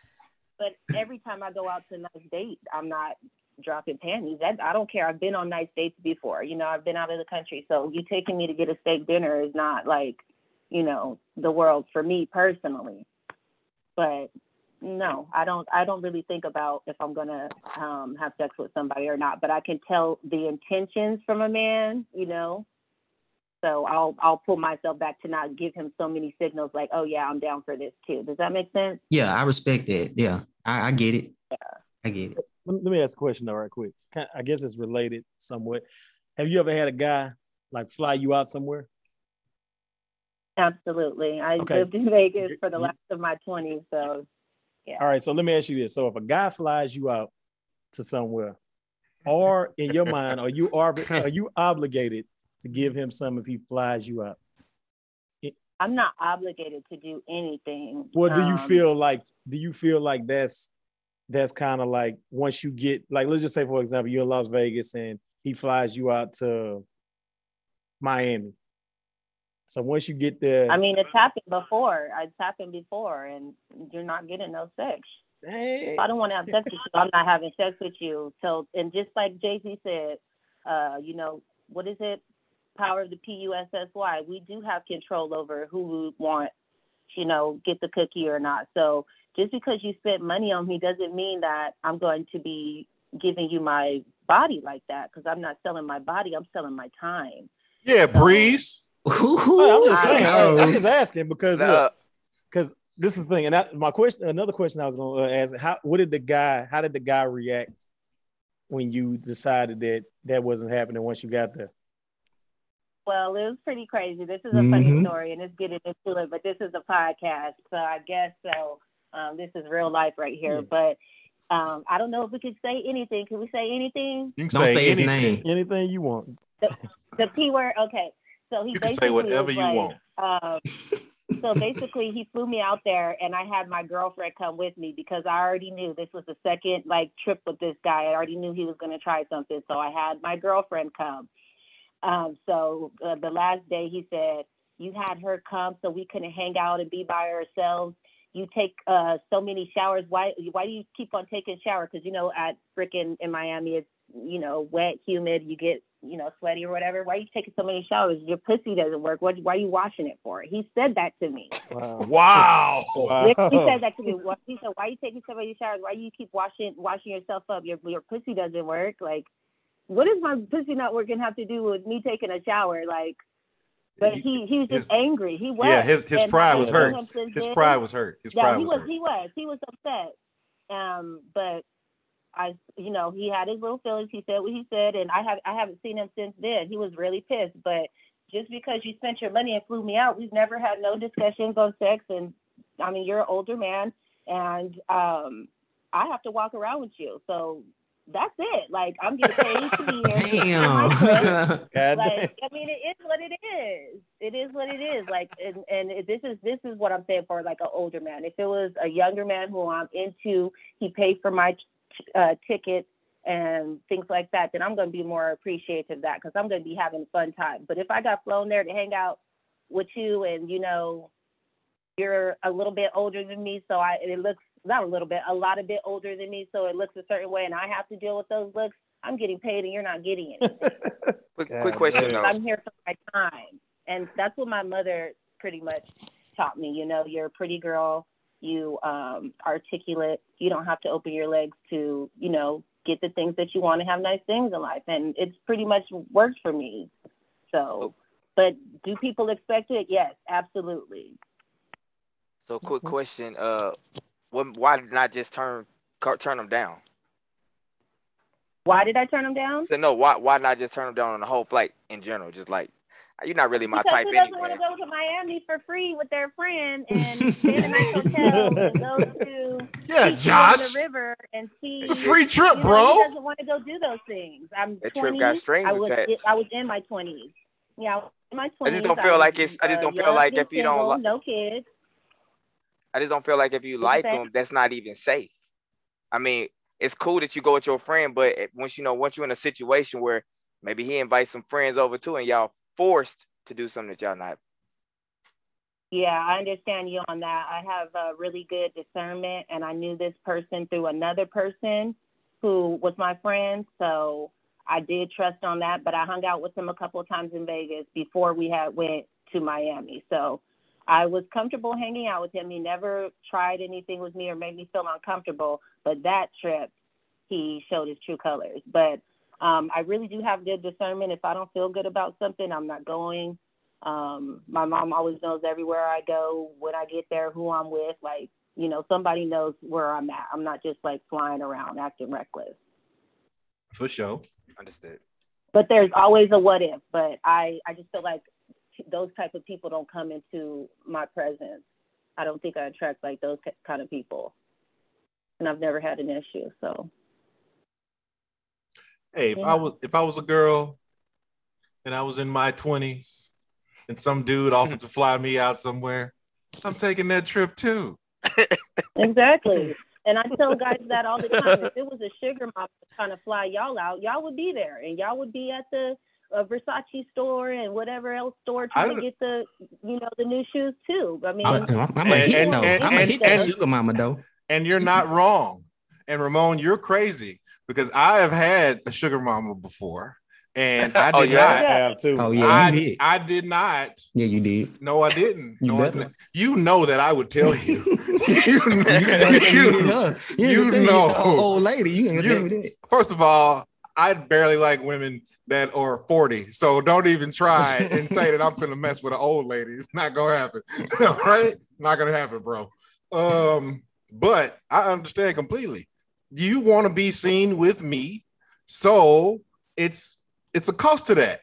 but every time I go out to a nice date, I'm not dropping panties. That I don't care. I've been on nice dates before. You know, I've been out of the country, so you taking me to get a steak dinner is not like you know the world for me personally. But no, I don't. I don't really think about if I'm gonna um, have sex with somebody or not. But I can tell the intentions from a man. You know, so I'll I'll pull myself back to not give him so many signals like, oh yeah, I'm down for this too. Does that make sense? Yeah, I respect that. Yeah, I, I get it. Yeah. I get it. let, let me ask a question though, right quick. I guess it's related somewhat. Have you ever had a guy like fly you out somewhere? Absolutely. I Okay. lived in Vegas for the last of my 20s, so All right, so let me ask you this: so if a guy flies you out to somewhere, or in your mind, are you are, are you obligated to give him some if he flies you out? I'm not obligated to do anything. Well, do you Um, feel like do you feel like that's that's kind of like once you get like let's just say for example you're in Las Vegas and he flies you out to Miami. So once you get there, I mean, it's happened before. It's happened before, and you're not getting no sex. hey, I don't want to have sex with you, I'm not having sex with you. So, and just like Jay Z said, uh, you know, what is it? Power of the P U S S Y. We do have control over who we want, you know, get the cookie or not. So just because you spent money on me doesn't mean that I'm going to be giving you my body like that because I'm not selling my body. I'm selling my time. Yeah, Breeze. Hey, I'm just saying. I I'm Oh. just asking because Uh, look, because this is the thing, and that, my question, another question I was going to ask: How, what did the guy? How did the guy react when you decided that that wasn't happening once you got there? Well, it was pretty crazy. This is a funny Mhm. story, and it's getting into it, but this is a podcast, so I guess so. Um, this is real life right here, Yeah. but um, I don't know if we could say anything. Can we say anything? You can Don't say his anything. name. Anything you want. The p word. Okay, so he You can say whatever you like, want. Um, so basically, he flew me out there, and I had my girlfriend come with me because I already knew this was the second like trip with this guy. I already knew he was going to try something, so I had my girlfriend come. Um, so uh, the last day, he said, "You had her come, so we couldn't hang out and be by ourselves." You take uh, so many showers. Why? Why do you keep on taking showers? Because you know, at freaking in Miami, it's you know wet, humid. You get you know sweaty or whatever. Why are you taking so many showers? Your pussy doesn't work. What? Why are you washing it for? He said that to me. Wow. Wow. Wow. He he said that to me. He said, "Why are you taking so many showers? Why do you keep washing washing yourself up? Your your pussy doesn't work. Like, what does my pussy not working have to do with me taking a shower? Like, but he he was just His- angry. He was. Yeah, his his pride was hurt. His pride was hurt. His yeah, pride he was was. hurt. He was. He was upset. Um, but I, you know, he had his little feelings. He said what he said, and I have I haven't seen him since then. He was really pissed. But just because you spent your money and flew me out, we've never had no discussions on sex. And I mean, you're an older man, and um, I have to walk around with you. So that's it. Like I'm getting paid to be here. Damn. God like I mean, it is what it is. It is what it is. Like, and and this is this is what I'm saying for like an older man. If it was a younger man who I'm into, he paid for my uh, ticket and things like that, then I'm going to be more appreciative of that because I'm going to be having a fun time. But if I got flown there to hang out with you, and you know, you're a little bit older than me, so I it looks not a little bit, a lot of bit older than me, so it looks a certain way, and I have to deal with those looks. I'm getting paid, and you're not getting anything. Quick, God quick question though. I'm here for my time. And that's what my mother pretty much taught me. You know, you're a pretty girl, you um articulate, you don't have to open your legs to, you know, get the things that you want to have nice things in life. And it's pretty much worked for me. So but do people expect it? Yes, absolutely. So quick question. Uh, what, why did not just turn car- turn them down? Why did I turn them down? So no, why why not just turn them down on the whole flight in general? Just like you're not really my because type who doesn't want to go to Miami for free with their friend and stay in a nice hotel and go to Yeah, see Josh. the river and see It's a free trip, you know, bro. He doesn't want to go do those things. I'm That trip got strings I was attached. I was in my 20s. Yeah, I was in my 20s. I just don't feel was, like it's- I just don't feel like if you don't single, li- no kids. I just don't feel like if you What like them, that's not even safe. I mean, it's cool that you go with your friend, but once you know, once you're in a situation where maybe he invites some friends over too, and y'all forced to do something that y'all not. Yeah, I understand you on that. I have a really good discernment, and I knew this person through another person who was my friend. So I did trust on that, but I hung out with him a couple of times in Vegas before we had went to Miami. So I was comfortable hanging out with him. He never tried anything with me or made me feel uncomfortable. But that trip, he showed his true colors. But um, I really do have good discernment. If I don't feel good about something, I'm not going. Um, my mom always knows everywhere I go, when I get there, who I'm with. Like, you know, somebody knows where I'm at. I'm not just like flying around acting reckless. For sure. Understood. But there's always a what if. But I, I just feel like those type of people don't come into my presence. I don't think I attract like those kind of people. And I've never had an issue. So Hey, if Yeah. I was if I was a girl and I was in my twenties and some dude offered to fly me out somewhere, I'm taking that trip too. exactly. And I tell guys that all the time. If it was a sugar mama trying to fly y'all out, y'all would be there, and y'all would be at the uh, Versace store and whatever else store trying to get the, you know, the new shoes too. I mean, I'm, I'm a And- hit and- though. and- I'm a and- hit that and- sugar mama though. And you're not wrong. And Ramon, you're crazy because I have had a sugar mama before, and I did Oh, yeah? not. have too. Oh, yeah. I, you did. I did not. Yeah, you did. No, I didn't. You no, I didn't. You know that I would tell you. you, You ain't gonna tell me you- You, you ain't gonna tell me know. old lady. You ain't You- tell me that. First of all, I barely like women that are 40. So don't even try and say that I'm gonna mess with an old lady. It's not gonna happen. right? Not gonna happen, bro. Um, but I understand completely. You want to be seen with me, so it's it's a cost to that.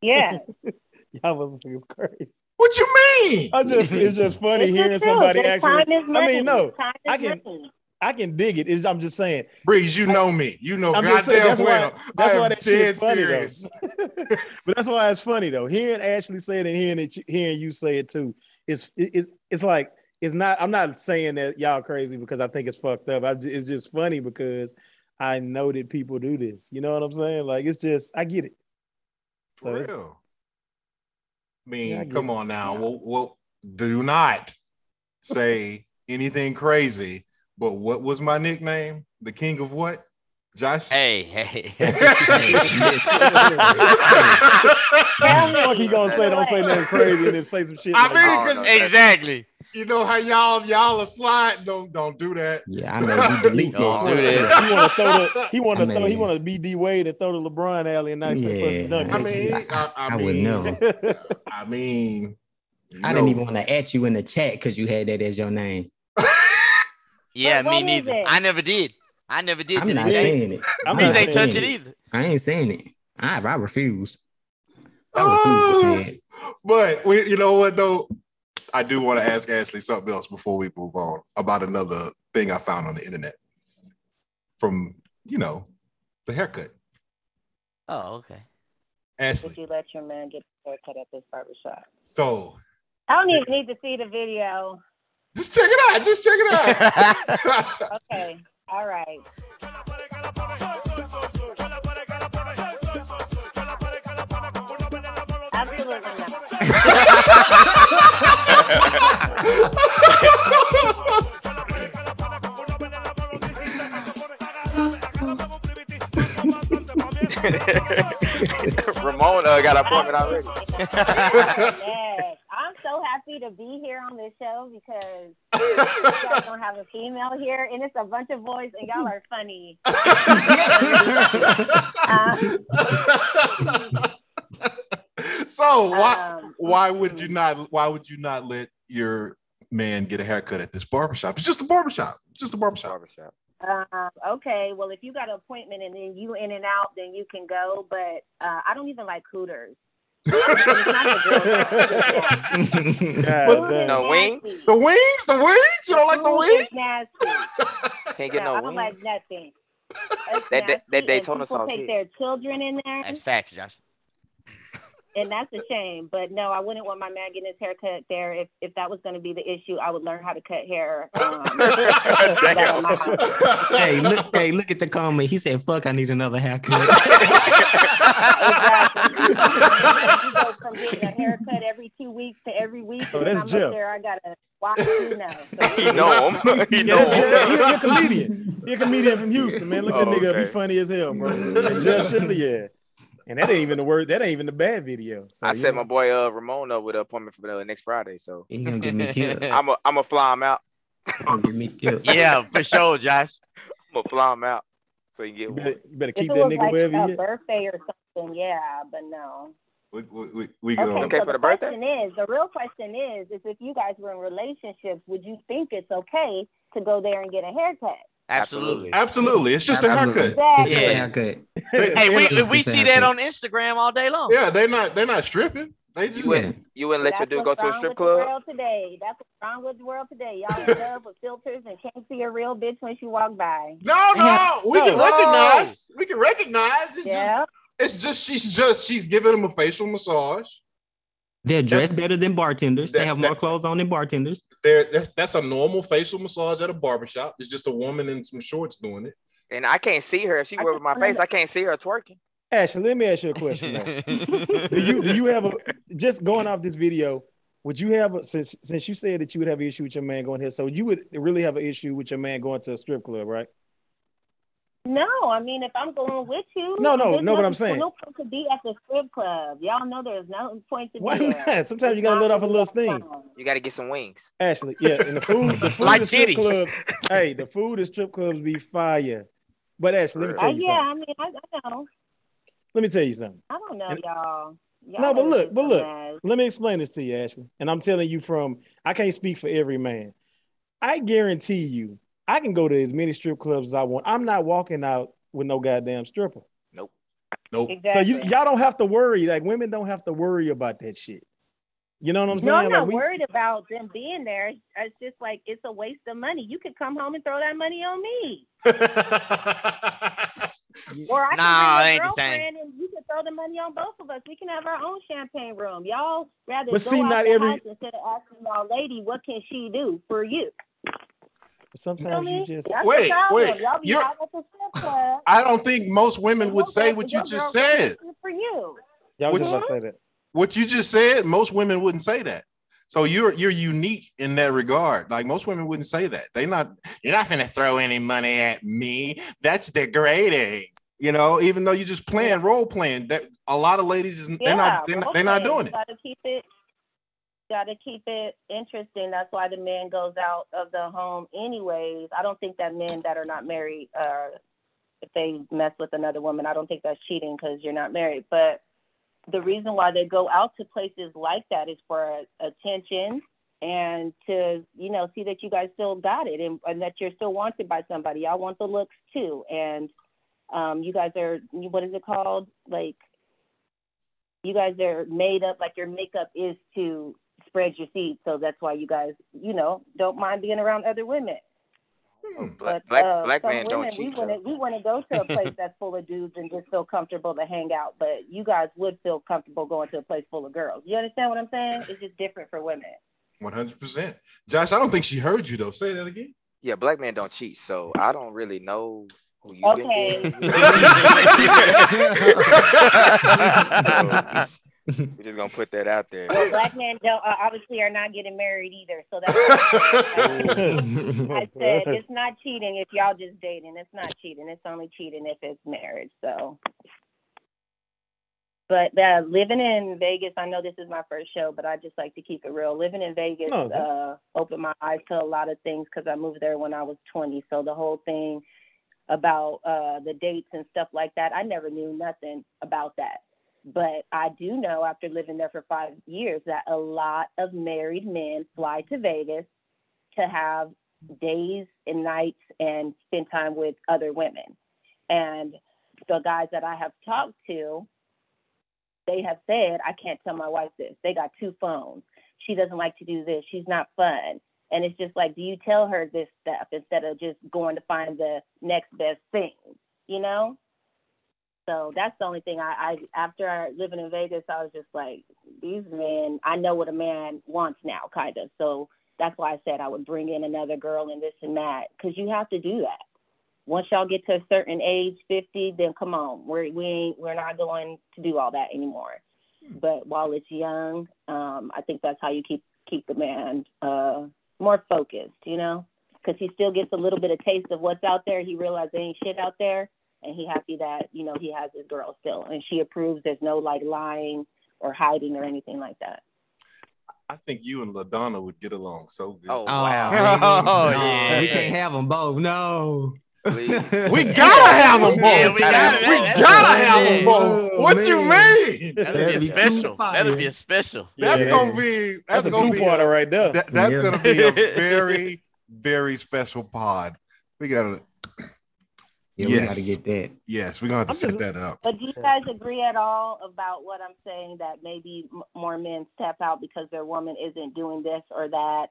Yeah. Y'all motherfuckers crazy. What you mean? I just it's just funny It's hearing somebody It's actually. time is I mean, no, Time is I can- money. I can dig it. Is I'm just saying. Breeze, you know me. You know I'm just saying goddamn that's why that's I why that dead shit's funny serious. though. but that's why it's funny though. Hearing Ashley say it and hearing it, hearing you say it too. It's it- it's it's like it's not. I'm not saying that y'all crazy because I think it's fucked up. I, it's just funny because I know that people do this. You know what I'm saying? Like it's just I get it. So For real. I mean, Yeah, I come it. on now. Well, well, do not say anything crazy. But what was my nickname? The king of what? Josh? Hey, hey. Tell me. fuck he gonna say don't say nothing crazy and then say some shit. I like mean, Oh, 'cause no. exactly. You know how y'all y'all are sliding. Don't don't do that. Yeah, I know you delete Don't that. do that. He want to throw the. He want to I throw. He mean- want to be D Wade and throw the LeBron alley and not expect Yeah, dunk I mean, shit. I, I, I would mean, never. I mean, you I didn't know. even want to at you in the chat because you had that as your name. Yeah, me neither. I never did. I never did. I'm not saying it. I'm I'm not ain't saying touch it. it either. I ain't saying it. I, I refuse. I refuse to. But we, you know what though, I do want to ask Ashley something else before we move on about another thing I found on the internet from you know the haircut. Oh, okay. Did Ashley, you let your man get a haircut at this barbershop? so I don't even need to see the video. just check it out. Just check it out. Okay. All right. Ramon uh, got an appointment already. Yes. I'm so happy to be here on this show because you guys don't have a female here, and it's a bunch of boys, and y'all are funny. so why Um, why would you not why would you not let your man get a haircut at this barbershop? It's just a barbershop. It's just a barbershop. Barbershop. Um, okay, well, if you got an appointment and then you in and out, then you can go. But uh, I don't even like Hooters. It's the girls. But- No wings? The wings, the wings. You don't like the Food wings? Nasty. Can't get No, I don't wings. like nothing. That's That- that- nasty, that Daytona people sauce take hit. their children in there, That's facts, Josh. And that's a shame. But no, I wouldn't want my man getting his hair cut there. If if that was going to be the issue, I would learn how to cut hair. Um, right at my house. hey, look, hey, look at the comment. He said, "Fuck, I need another haircut." Exactly. you go from getting a haircut every two weeks to every week. Oh, that's Jeff. there. I gotta watch you now. So, He know him. he Yeah, know him. Jeff. He, he a comedian. He a comedian from Houston, man. Look at Oh, that nigga okay. be funny as hell, bro. Jeff Shelley, yeah. And that ain't even the word. That ain't even the bad video. So, I you set my boy uh, Ramon up with an appointment for uh, next Friday, so He gonna get me killed. I'm a I'm a fly him out. He gonna get me killed. Yeah, for sure, Josh. I'm gonna fly him out so he can You get better, you better keep that was nigga like wherever a he is. birthday or something, yeah, but no. we we, we, we Okay, go. Okay so for the the birthday? question is, the real question is, is if you guys were in relationships, would you think it's okay to go there and get a haircut? Absolutely. Absolutely, it's just a Absolutely. haircut. It's Exactly. just a Yeah. haircut. Hey, we, It's we see that on Instagram all day long. yeah, they're not they're not stripping. They just You wouldn't you wouldn't let your That's dude go to a strip club? world today. That's what's wrong with the world today. Y'all in love with filters and can't see a real bitch when she walk by. no, no. We can recognize. We can recognize. It's just Yeah. it's just she's just she's giving him a facial massage. They're dressed better than bartenders. that- They have that- more clothes on than bartenders. There, that's, that's a normal facial massage at a barbershop. It's just a woman in some shorts doing it. And I can't see her if she I work just with my face. I can't see her twerking. Ashley, let me ask you a question. Do you do you have a just going off this video? Would you have a, since since you said that you would have an issue with your man going here? So you would really have an issue with your man going to a strip club, right? No, I mean if I'm going with you. No, no, no, what I'm saying. No point to be at the strip club. Y'all know there's no point to Why be there. not? Sometimes you gotta let off a little steam. You got to get some wings. Ashley, yeah, and the food, the food Like at strip clubs. hey, the food at strip clubs be fire. But Ashley, let me Uh, tell you yeah, something. I mean I, I know. Let me tell you something. I don't know, And- y'all. y'all No, but look, but look. mess. Let me explain this to you, Ashley. And I'm telling you from I can't speak for every man, I guarantee you, I can go to as many strip clubs as I want. I'm not walking out with no goddamn stripper. Nope. So Exactly. you y'all don't have to worry. Like women don't have to worry about that shit. You know what I'm saying? no, saying? I'm not Like, we- worried about them being there. It's just like it's a waste of money. You could come home and throw that money on me, or I Nah, can it bring a ain't the girlfriend and you can throw the money on both of us. We can have our own champagne room. Y'all rather But go see, out not the every- house instead of asking y'all lady what can she do for you. You know Sometimes you just That's Wait, the wait, Y'all be you're- out at the. I don't think most women would say what you just said. do for you. y'all was What just about to say that. What you just said, most women wouldn't say that. So you're you're unique in that regard. Like most women wouldn't say that. They not you're not gonna throw any money at me. That's degrading. You know, even though you're just playing role playing, that a lot of ladies is- they're not they're not, they're not doing it. Got to keep it. Got to keep it interesting. That's why the man goes out of the home anyways. I don't think that men that are not married, uh, if they mess with another woman, I don't think that's cheating because you're not married. But the reason why they go out to places like that is for attention and to you know see that you guys still got it and, and that you're still wanted by somebody. I want the looks too, and um, you guys are what is it called? Like you guys are made up like your makeup is to spread your seed. So that's why you guys, you know, don't mind being around other women. Hmm. But black, uh, black some man don't women, we cheat. want to we want to go to a place that's full of dudes and just feel comfortable to hang out. But you guys would feel comfortable going to a place full of girls. You understand what I'm saying? It's just different for women. One hundred percent. Josh, I don't think she heard you though. Say that again. Yeah, black men don't cheat. So I don't really know who you Okay. been with. So, We're just gonna put that out there. Well, black men don't uh, obviously are not getting married either. So that's. I said it's not cheating if y'all just dating. It's not cheating. It's only cheating if it's marriage. So, but uh, living in Vegas, I know this is my first show, but I just like to keep it real. Living in Vegas No, that's- uh, opened my eyes to a lot of things because I moved there when I was 20. So the whole thing about uh, the dates and stuff like that, I never knew nothing about that. But I do know after living there for five years that a lot of married men fly to Vegas to have days and nights and spend time with other women. And the guys that I have talked to, they have said, I can't tell my wife this. They got two phones. She doesn't like to do this. She's not fun. And it's just like, do you tell her this stuff instead of just going to find the next best thing, you know? So that's the only thing I, I after I living in Vegas, I was just like, these men, I know what a man wants now, kind of. So that's why I said I would bring in another girl and this and that, because you have to do that. Once y'all get to a certain age, fifty, then come on, we're we ain't we're not going to do all that anymore. But while it's young, um, I think that's how you keep keep the man uh, more focused, you know, because he still gets a little bit of taste of what's out there. He realizes there ain't shit out there, and he happy that you know he has his girl still, and she approves. There's no like lying or hiding or anything like that. I think you and LaDonna would get along so good. Oh Oh, wow. Oh, no, yeah. we can't have them both. No. Please. We gotta have them both. Yeah, we gotta- we that's- gotta that's- have them both. Oh, What you mean? That'll That'd be be a special. That'll be a special. That's Yeah. gonna be that's, That's a gonna two be parter right there. that- that's Yeah. gonna be a very very special pod. We gotta Yeah, we Yes. gotta get that. yes, we're gonna have to I'm set just- that up. But do you guys agree at all about what I'm saying that maybe more men step out because their woman isn't doing this or that,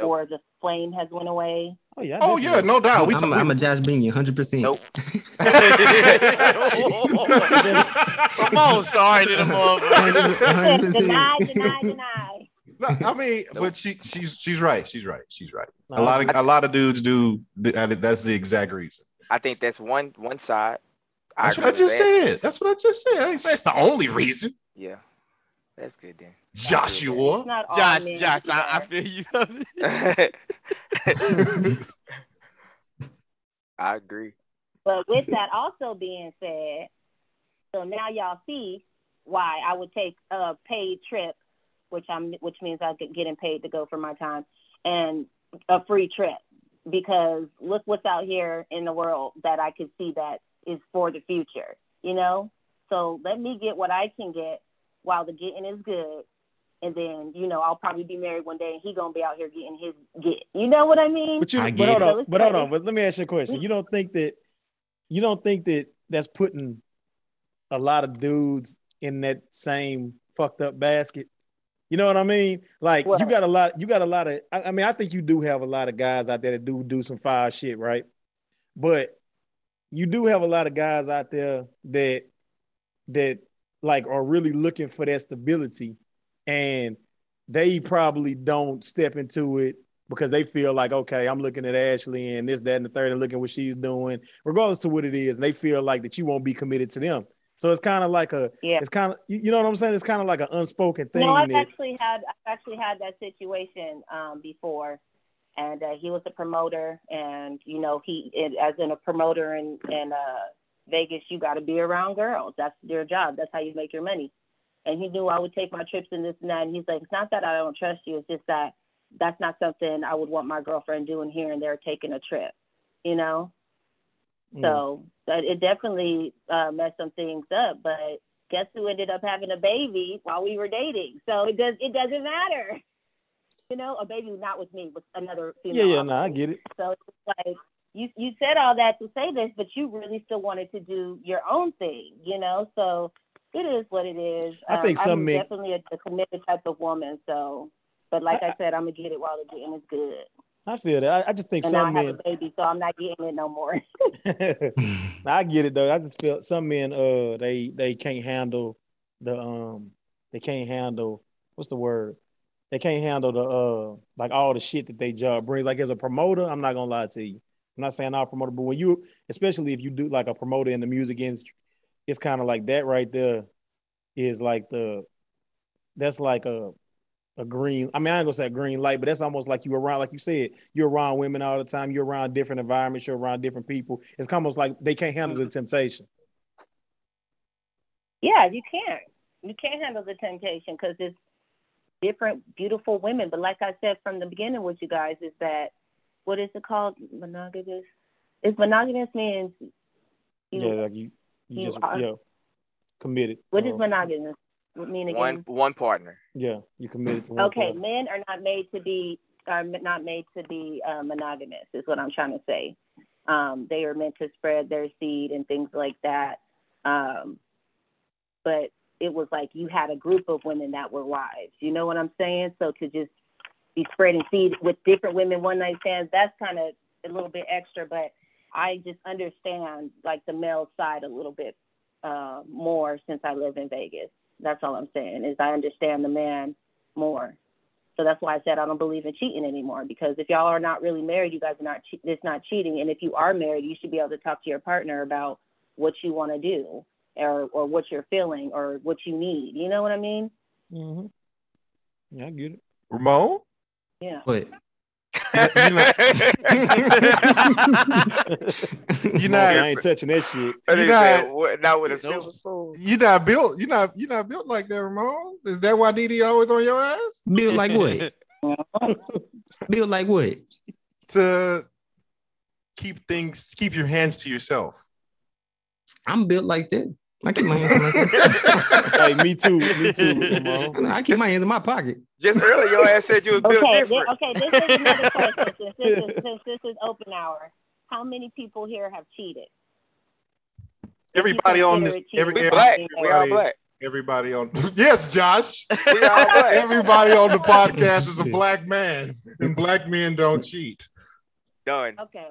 Nope. or the flame has went away? Oh yeah. Oh yeah, no doubt. We I'm, talk- I'm a Josh Bean, 100. percent Nope. Come on, sorry to the motherfucker. 100%. deny, deny, deny. No, I mean, but she she's she's right. She's right. She's right. No, A lot of a lot of dudes do. That's the exact reason. I think that's one one side. I That's agree what I just that. said. That's what I just said. I didn't say it's the only reason. Yeah, that's good then. Joshua. Josh, Josh, I, I feel you. I agree. But with that also being said, so now y'all see why I would take a paid trip, which I'm, which means I get getting paid to go for my time, and a free trip because look what's out here in the world that I could see that is for the future, you know. So let me get what I can get while the getting is good, and then you know I'll probably be married one day, and he gonna be out here getting his get. You know what I mean? But you, I but get hold it. on, So but hold on. But let me ask you a question. You don't think that you don't think that that's putting a lot of dudes in that same fucked up basket? You know what I mean? Like you got a lot. You got a lot of. I, I mean, I think you do have a lot of guys out there that do do some fire shit, right? But you do have a lot of guys out there that that like are really looking for that stability, and they probably don't step into it because they feel like, okay, I'm looking at Ashley and this, that, and the third, and looking what she's doing, regardless to what it is, and they feel like that you won't be committed to them. So it's kind of like a, Yeah. it's kind of, you know what I'm saying? It's kind of like an unspoken thing. No, I've that, actually had I've actually had that situation um, before, and uh, he was a promoter, and you know he it, as in a promoter in in uh, Vegas, you got to be around girls. That's your job. That's how you make your money. And he knew I would take my trips and this and that. And he's like, it's not that I don't trust you. It's just that that's not something I would want my girlfriend doing here and there, taking a trip. You know. Mm. So it definitely uh, messed some things up. But guess who ended up having a baby while we were dating? So it does it doesn't matter. You know, a baby not with me, with another female. yeah, yeah, no, I get it. So it's like you you said all that to say this, but you really still wanted to do your own thing, you know. So it is what it is. I think some I'm men- definitely a, a committed type of woman. So, but like I, said, I'm gonna get it while the getting is good. I feel that. I, I just think And some now I men. have a baby, so I'm not getting it no more. I get it though. I just feel some men uh they they can't handle the um they can't handle what's the word? They can't handle the uh like all the shit that they job brings. Like as a promoter, I'm not gonna lie to you. I'm not saying all promoter, but when you especially if you do like a promoter in the music industry, it's kind of like that right there is like the that's like a a green. I mean, I ain't gonna say a green light, but that's almost like you around, like you said, you're around women all the time. You're around different environments. You're around different people. It's almost like they can't handle the temptation. Yeah, you can't. You can't handle the temptation because it's different, beautiful women. But like I said from the beginning with you guys, is that what is it called? Monogamous. Is monogamous means you. yeah, like you, you, you just are- yeah, committed. What is Uh, monogamous mean again? One one partner. Yeah, you committed to one. Okay, partner. men are not made to be are not made to be uh, monogamous. Is what I'm trying to say. Um, they are meant to spread their seed and things like that. Um, but it was like you had a group of women that were wives. You know what I'm saying? So to just be spreading seed with different women one night stands, that's kind of a little bit extra. But I just understand like the male side a little bit uh, more since I live in Vegas. That's all I'm saying is I understand the man more. So that's why I said I don't believe in cheating anymore because if y'all are not really married, you guys are not che- it's not cheating. And if you are married, you should be able to talk to your partner about what you want to do or or what you're feeling or what you need. You know what I mean? Mm-hmm. Yeah, I get it. Ramon, Yeah. But you know, you know, I ain't touching that shit. You didn't say, what, not with a silver spoon. you not built. You not you not built like that, Ramon. Is that why DD always on your ass? build like what? build like what? To keep things, keep your hands to yourself. I'm built like that. I keep my hands in my hey, me too. Me too. Ramon. I keep my hands in my pocket. Just earlier, your ass said you was built Okay, different. thi- okay. This is another question. Since this is, since this is open hour, how many people here have cheated? Everybody on this, consider it every, cheating. We black. Yeah. We all black. everybody on. Yes, Josh. We all black. Everybody on the podcast is a black man, and black men don't cheat. Done. Okay.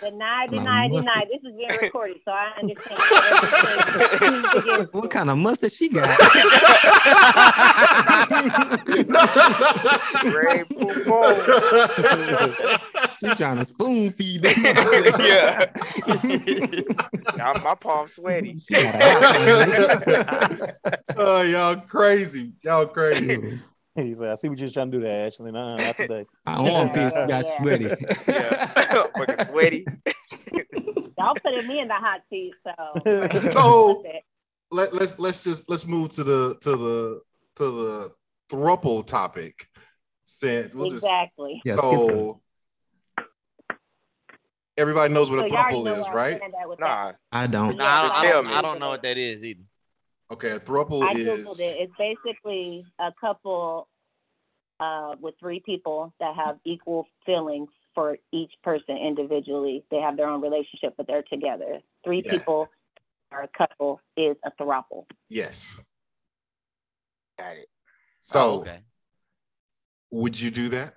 Deny, My deny, mustard. deny. This is being recorded, so I understand. What kind of mustard she got? Ray poo poo. trying to spoon feed them. Yeah. Now my palm sweaty. She got a hot oh, y'all crazy. Y'all crazy. One. like, I see what you're trying to do there, Ashley. Nah, not today. My armpits got Yeah. sweaty. Yeah. Fucking sweaty. Y'all putting me in the hot seat, so. So- Let, let's let's just let's move to the to the to the thruple topic. Said we'll just exactly. Yeah, so everybody knows what So a thruple is, right? standing at Nah. I don't. Nah, I, don't, I, don't. I don't know what that is either. Okay, a throuple I is googled it. It's basically a couple uh, with three people that have equal feelings for each person individually. They have their own relationship, but they're together. Three Yeah. people or a couple is a throuple. yes. Got it. So Oh, okay. would you do that?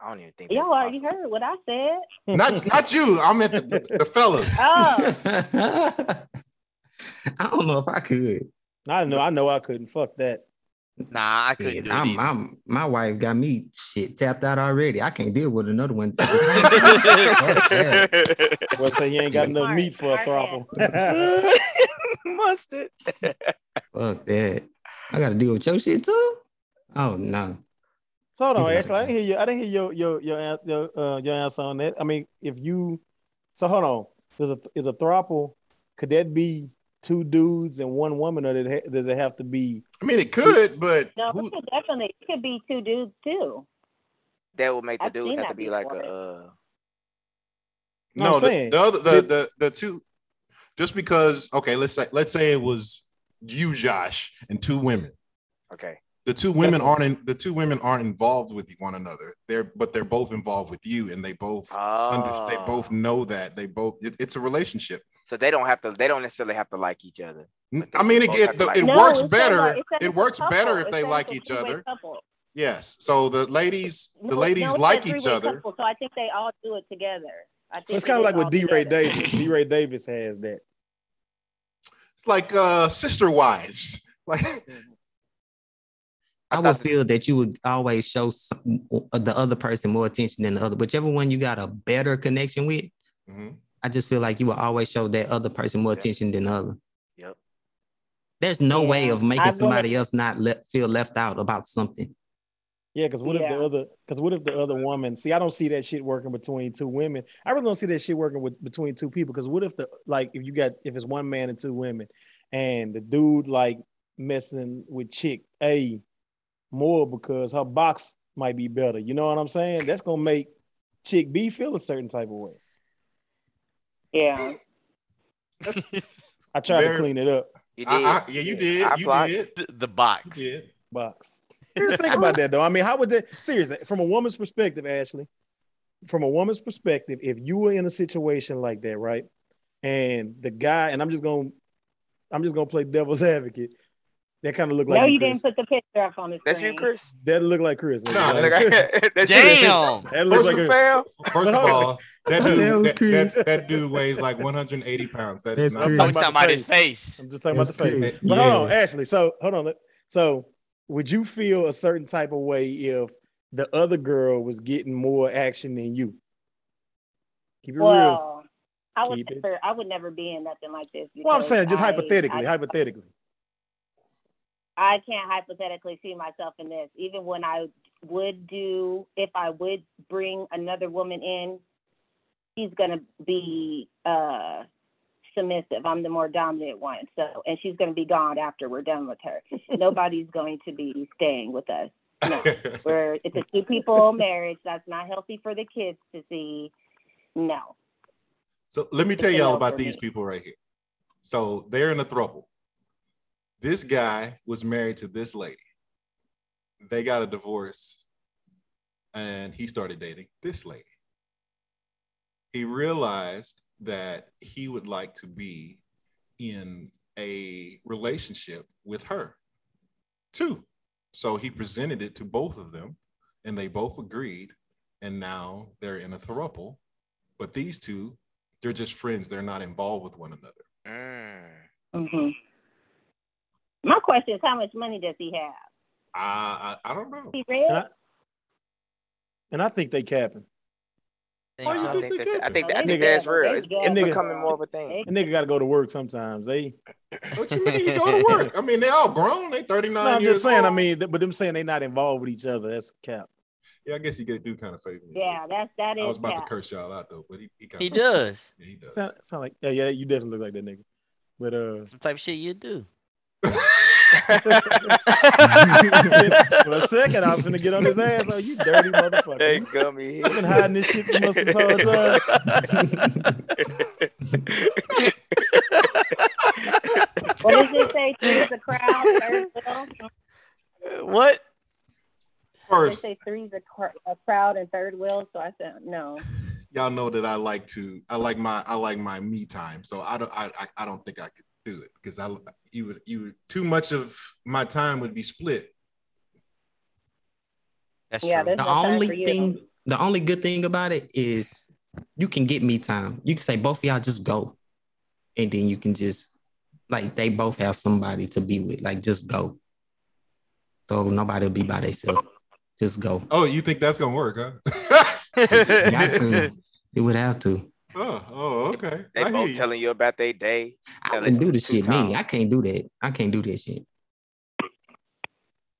I don't even think that's Y'all already possible. heard what I said. Not not you. I meant the, the fellas. Oh, I don't know if I could. I know, I know, I couldn't. Fuck that. Nah, I couldn't Shit, do. I'm. I'm, my wife got me shit tapped out already. I can't deal with another one. Fuck Well, say you ain't got enough Smart, meat for a smart throuple. Mustard. Fuck that. I got to deal with your shit too. Oh no. So hold on, Yeah. actually, I didn't hear you. I didn't hear your your your an- your, uh, your answer on that. I mean, if you so hold on, there's a is a throuple. Could that be two dudes and one woman, or did it ha- does it have to be? I mean, it could, but no, who, it could definitely it could be two dudes too. That would make the I've dude have to that be like a uh No, no, the, saying, the other the, did- the the two just because okay, let's say let's say it was you, Josh, and two women. okay. The two women Yes. aren't in, the two women aren't involved with one another. They're but they're both involved with you, and they both under, they Oh. both know that they both it- it's a relationship. So they don't have to. They don't necessarily have to like each other. I mean, it, both it, have like it each works better. that- it says It a works better if they like each other. couple. Yes. So the ladies, the ladies no, it like each other. couple, so I think they all do it together. I think It's kind of like it with DeRay. Davis. DeRay Davis has that. It's like uh sister wives. Like I would feel that you would always show some, the other person more attention than the other. Whichever one you got a better connection with, Mhm. I just feel like you will always show that other person more Yeah. attention than the other. Yep. There's no way of making I somebody wouldn't- else not le- feel left out about something. Yeah, because what if the other? Because what if the other woman? See, I don't see that shit working between two women. I really don't see that shit working with between two people. Because what if the like if you got if it's one man and two women, and the dude like messing with chick A more because her box might be better. You know what I'm saying? That's gonna make chick B feel a certain type of way. Yeah. I tried Very- to clean it up. You did. I, I, yeah, you did. I you blocked- did. the, the box. You did. box. Just think about that though. I mean, how would that seriously from a woman's perspective, Ashley? From a woman's perspective, if you were in a situation like that, right? And the guy, and I'm just gonna I'm just gonna play devil's advocate. That kind of look like no, you, you Chris. didn't put the picture up on the That's screen. you, Chris. That look like Chris. No, that, That's you. Damn. that looks like First a, First of all, that That dude, that, Chris. that, that dude weighs like 180 pounds. That is That's not. Chris. I'm talking the about his face. face. I'm just talking about the That's face. Chris. But hold on, Ashley. So hold on. So would you feel a certain type of way if the other girl was getting more action than you? Keep it real. I would never, I would never be in nothing like this. Well, I'm saying just I- hypothetically, I, hypothetically. I can't hypothetically see myself in this. Even when I would do, if I would bring another woman in, she's gonna be uh submissive. I'm the more dominant one. So, and she's gonna be gone after we're done with her. Nobody's going to be staying with us. No, we're it's a two people marriage. That's not healthy for the kids to see. No. So let me tell y'all about these me. people right here. So they're in a throuple. This guy was married to this lady. They got a divorce and he started dating this lady. He realized that he would like to be in a relationship with her too. So he presented it to both of them and they both agreed. And now they're in a throuple. But these two they're just friends. They're not involved with one another. Mm. My question is, how much money does he have? I I, I don't know. He rich? And I, and I think they capping. Think Why you so? I think think, they that, I get think, it? I think that's together. real. They It's, together. it's becoming more of a thing. They- That nigga got to go to work sometimes. They. What you mean? You go to work. I mean, they all grown. They 39 No, I'm just saying. I mean, but them saying they not involved with each other. That's cap. yeah, I guess he could do kind of favor me. Yeah, that's that I was about cap. to curse y'all out though, but he, he kind He of does. Yeah, he does. Sound, sound like yeah, yeah. You definitely look like that nigga. But uh, Some type of shit you do. For a second, I was gonna get on his ass. Oh, you dirty motherfucker! Hey, gummy. I've been hiding this shit from us this whole time. what did you say? Three's a crowd. Third wheel. What? First, they say three's a, cr- a crowd and third wheel. So I said no y'all know that I like to I like my I like my me time. So I don't I I, I don't think I could do it because I you would you would too much of my time would be split. That's Yeah, true. The no only thing, the only good thing about it is you can get me time. You can say both of y'all just go, and then you can just like they both have somebody to be with. Like just go. So nobody will be by themselves. Just go. Oh, you think that's gonna work, huh? Got to. It would have to. Oh, oh, okay. They I both you. telling you about their day. I Yeah, wouldn't do the two shit. Me. I can't do that. I can't do that shit.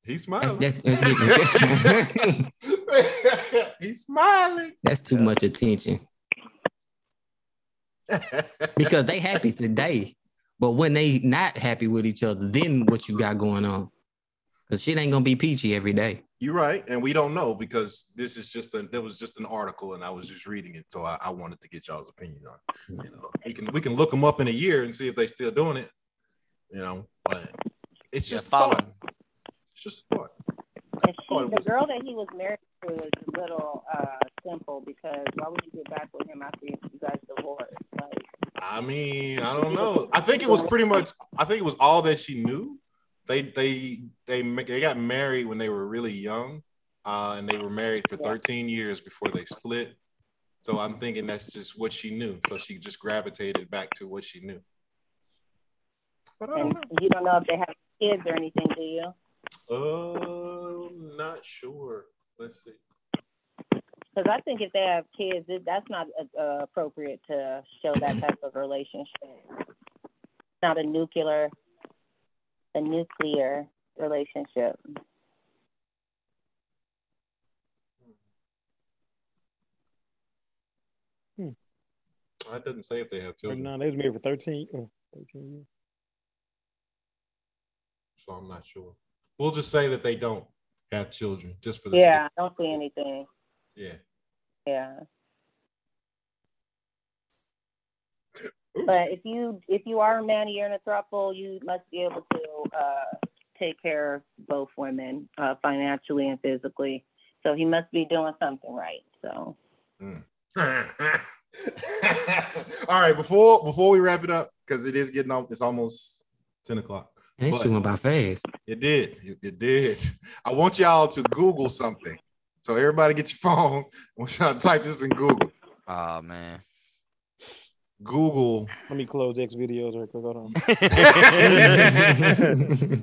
He's smiling. that's, that's, getting- He's smiling. that's too much attention because they happy today, but when they not happy with each other, then what you got going on? Because shit ain't gonna be peachy every day. You're right, and we don't know because this is just a there was just an article, and I was just reading it, so I, I wanted to get y'all's opinion on. it. You know, we can we can look them up in a year and see if they're still doing it. You know, but it's just a follow. thought. It's just a thought. She, Oh, the girl that he was married to is a little uh, simple because why would you get back with him after you guys divorced? Like, I mean, I don't know. I think it was pretty much. I think it was all that she knew. They they they they got married when they were really young, uh, and they were married for 13 years before they split. So I'm thinking that's just what she knew. So she just gravitated back to what she knew. But I don't and you don't know if they have kids or anything, do you? Oh, Uh, not sure. Let's see. Because I think if they have kids, it, that's not uh, appropriate to show that type of relationship. Not a nuclear, a nuclear relationship. It doesn't say if they have children, No, they was married for 13, uh, 13 years. so I'm not sure. We'll just say that they don't have children, just for the Yeah, I don't see anything. Yeah. Yeah. Oops. But if you if you are a man you're in a throuple, you must be able to uh, take care of both women uh, financially and physically. So he must be doing something right. So All right, before before we wrap it up, because it is getting off, it's almost 10 o'clock. And But- it's shooting by fast. It did. It, it did. I want y'all to Google something. So everybody get your phone. I want y'all to type this in Google. Oh man. Google. Let me close X videos right quick. Hold on.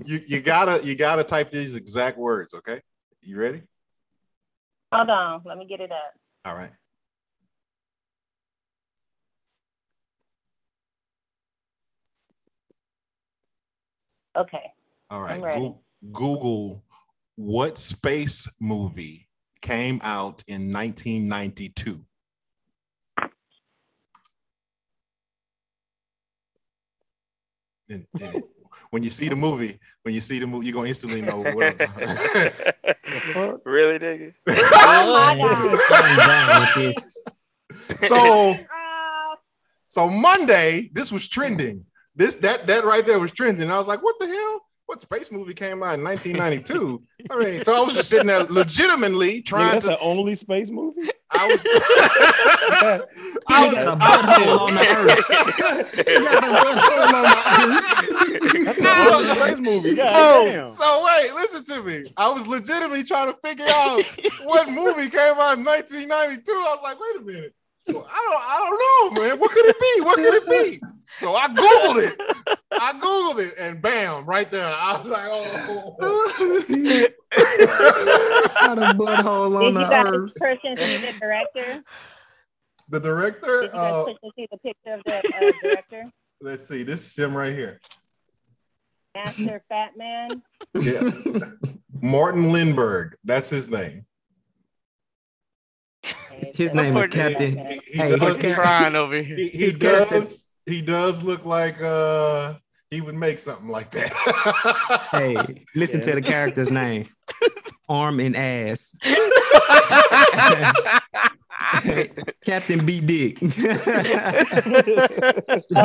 you you gotta you gotta type these exact words, okay? You ready? hold on, let me get it up. All right. Okay. All right. I'm ready. Goo- Google what space movie came out in 1992? And- and when you see the movie, when you see the movie, you're gonna instantly know what. I'm- really, nigga? Oh my God. I'm down with this. so so Monday, this was trending. This that that right there was trending. I was like, what the hell? What space movie came out in 1992? I mean, so I was just sitting there legitimately Nigga, trying that's to. the only space movie. I was. He I was. got a butthole on the earth. He got a butthole on the earth. That's the only space movie. God oh, So, so wait, listen to me. I was legitimately trying to figure out what movie came out in 1992. I was like, wait a minute. I don't, I don't know, man. What could it be? What could it be? So I googled it. I googled it, and bam, right there. I was like, oh. Got a butthole Did on you the guys earth. person see the director? the director. Did director. you guys Uh, person see the picture of the uh, director? let's see. This is him right here. Master Fat Man. Yeah, Martin Lindberg. That's his name. His name is Captain. He, he Hey, does, his I'm Cap- crying over here. he, he his character- does. He does look like uh he would make something like that. Hey, listen to the character's name. Arm and ass. Captain B Dick. Oh,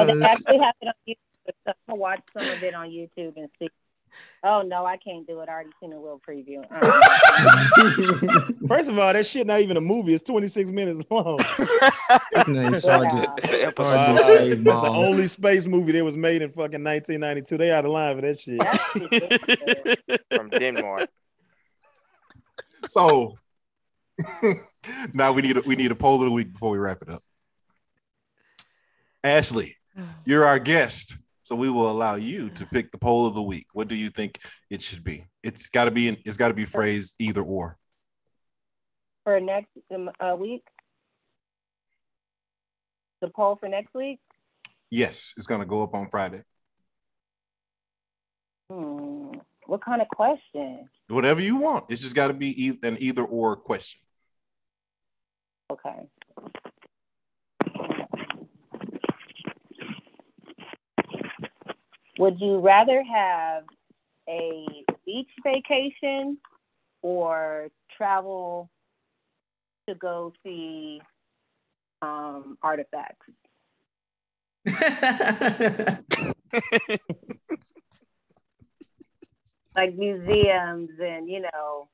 they actually have it on YouTube. So I'm gonna watch some of it on YouTube and see Oh no, I can't do it. I already seen a little preview. Uh, First of all, that shit not even a movie. It's 26 minutes long. His name Sergeant. It's the episode. Sergeant Wow. Dave That's the only space movie that was made in fucking 1992. They out of line for that shit. From Denmark. So now we need a, we need a poll of the week before we wrap it up. Ashley, you're our guest, so we will allow you to pick the poll of the week. What do you think it should be? It's got to be in, it's got to be phrased either or. for next um, uh, week. The poll for next week. Yes, it's gonna go up on Friday. Hmm. What kind of question? Whatever you want. It's just got to be an either or question. Okay. Would you rather have a beach vacation or travel to go see um, artifacts? like museums and you know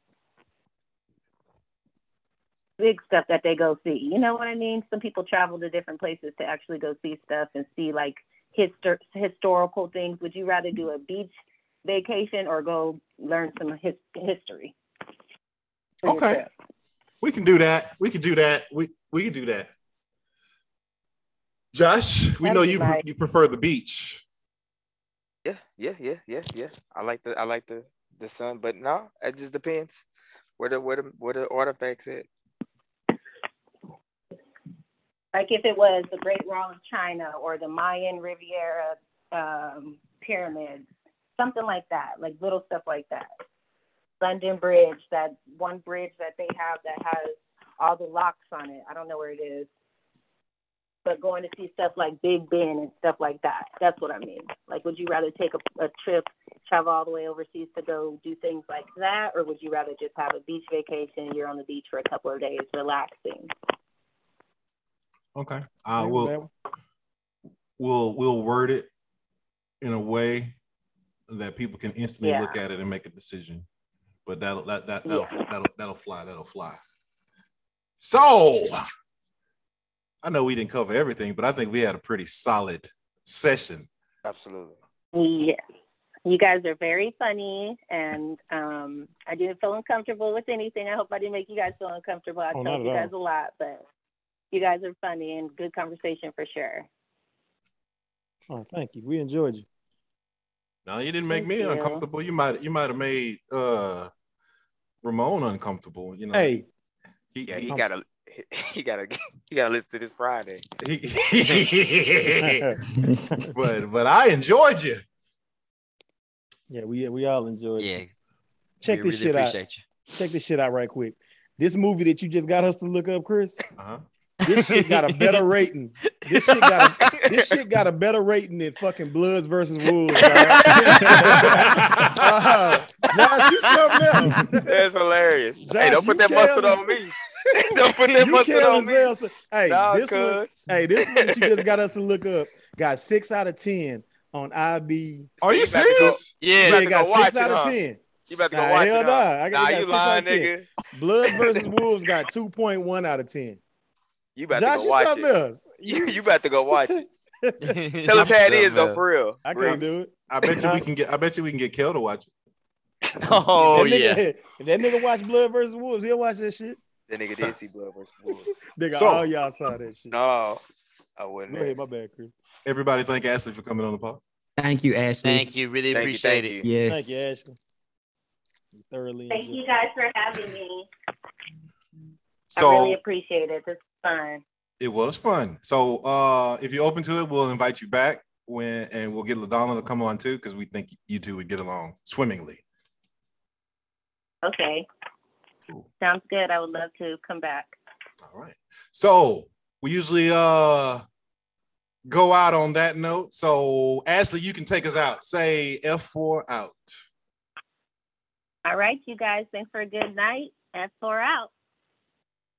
big stuff that they go see. You know what I mean? Some people travel to different places to actually go see stuff and see like histor- historical things. Would you rather do a beach vacation or go learn some his- history? Okay. trip? We can do that. We can do that. We we can do that. Josh, we That'd know be you pre- you prefer the beach. Yeah, yeah, yeah, yeah, yeah. I like the I like the the sun, but no, it just depends where the where the where the artifacts at. Like if it was the Great Wall of China or the Mayan Riviera um, pyramids, something like that, like little stuff like that. London Bridge, that one bridge that they have that has all the locks on it. I don't know where it is. But going to see stuff like Big Ben and stuff like that. That's what I mean. Like, would you rather take a, a trip, travel all the way overseas to go do things like that? Or would you rather just have a beach vacation? You're on the beach for a couple of days relaxing. Okay. Uh, we'll we'll we'll word it in a way that people can instantly Yeah. look at it and make a decision. But that'll that that that'll, Yeah. that'll that'll fly. That'll fly. So I know we didn't cover everything, but I think we had a pretty solid session. Absolutely. Yes. You guys are very funny, and um, I didn't feel uncomfortable with anything. I hope I didn't make you guys feel uncomfortable. I Oh, told you guys a lot, but you guys are funny and good conversation for sure. Oh, thank you. We enjoyed you. No, you didn't make Thank me you. uncomfortable. You might you might have made uh Ramon uncomfortable. You know. Hey, He- Yeah, he he- gotta he gotta he gotta listen to this Friday. but but I enjoyed you. yeah, we we all enjoyed. Yeah. it. Check we this really shit out. you. Check this shit out right quick. This movie that you just got us to look up, Chris. Uh-huh. This shit got a better rating. This shit got a, this shit got a better rating than fucking Bloods versus Wolves. dog. Uh, Josh, you something else. That's hilarious. Josh, hey, don't put that mustard on me. don't put that you mustard on me. as hell. Hey, Nah, this one, hey, this one that you just got us to look up got six out of ten on IB. Are you You about go- serious? Yeah. about Yeah, got go watch six it, out of huh? ten. You about to go Nah, watch hell it? nah. I got- nah, got you six out of 10. nigga. Bloods versus Wolves got two point one out of ten. You about Josh, to go watch something it. else. You you about to go watch it. Tell us how it is though, for real. I For can't do it. I bet you we can get I bet you we can get Kel to watch it. Oh that nigga, yeah. If that nigga watch Blood versus Wolves, he'll watch that shit. That nigga did see Blood versus Wolves. Nigga, So- all y'all saw that shit. No, I wouldn't. Go ahead, my bad, Chris. Everybody thank Ashley for coming on the pod. Thank you, Ashley. Thank you. Really Thank you, appreciate thank it. you. Yes. Thank you, Ashley. You thoroughly Thank enjoyed you guys for having me. I really appreciate it. This is fun. it was fun. So uh if you're open to it, we'll invite you back when and we'll get LaDonna to come on too, because we think you two would get along swimmingly. Okay. Cool. Sounds good. I would love to come back. All right. So we usually uh go out on that note. So Ashley, you can take us out. Say F4 out. All right, you guys. Thanks for a good night. F4 out.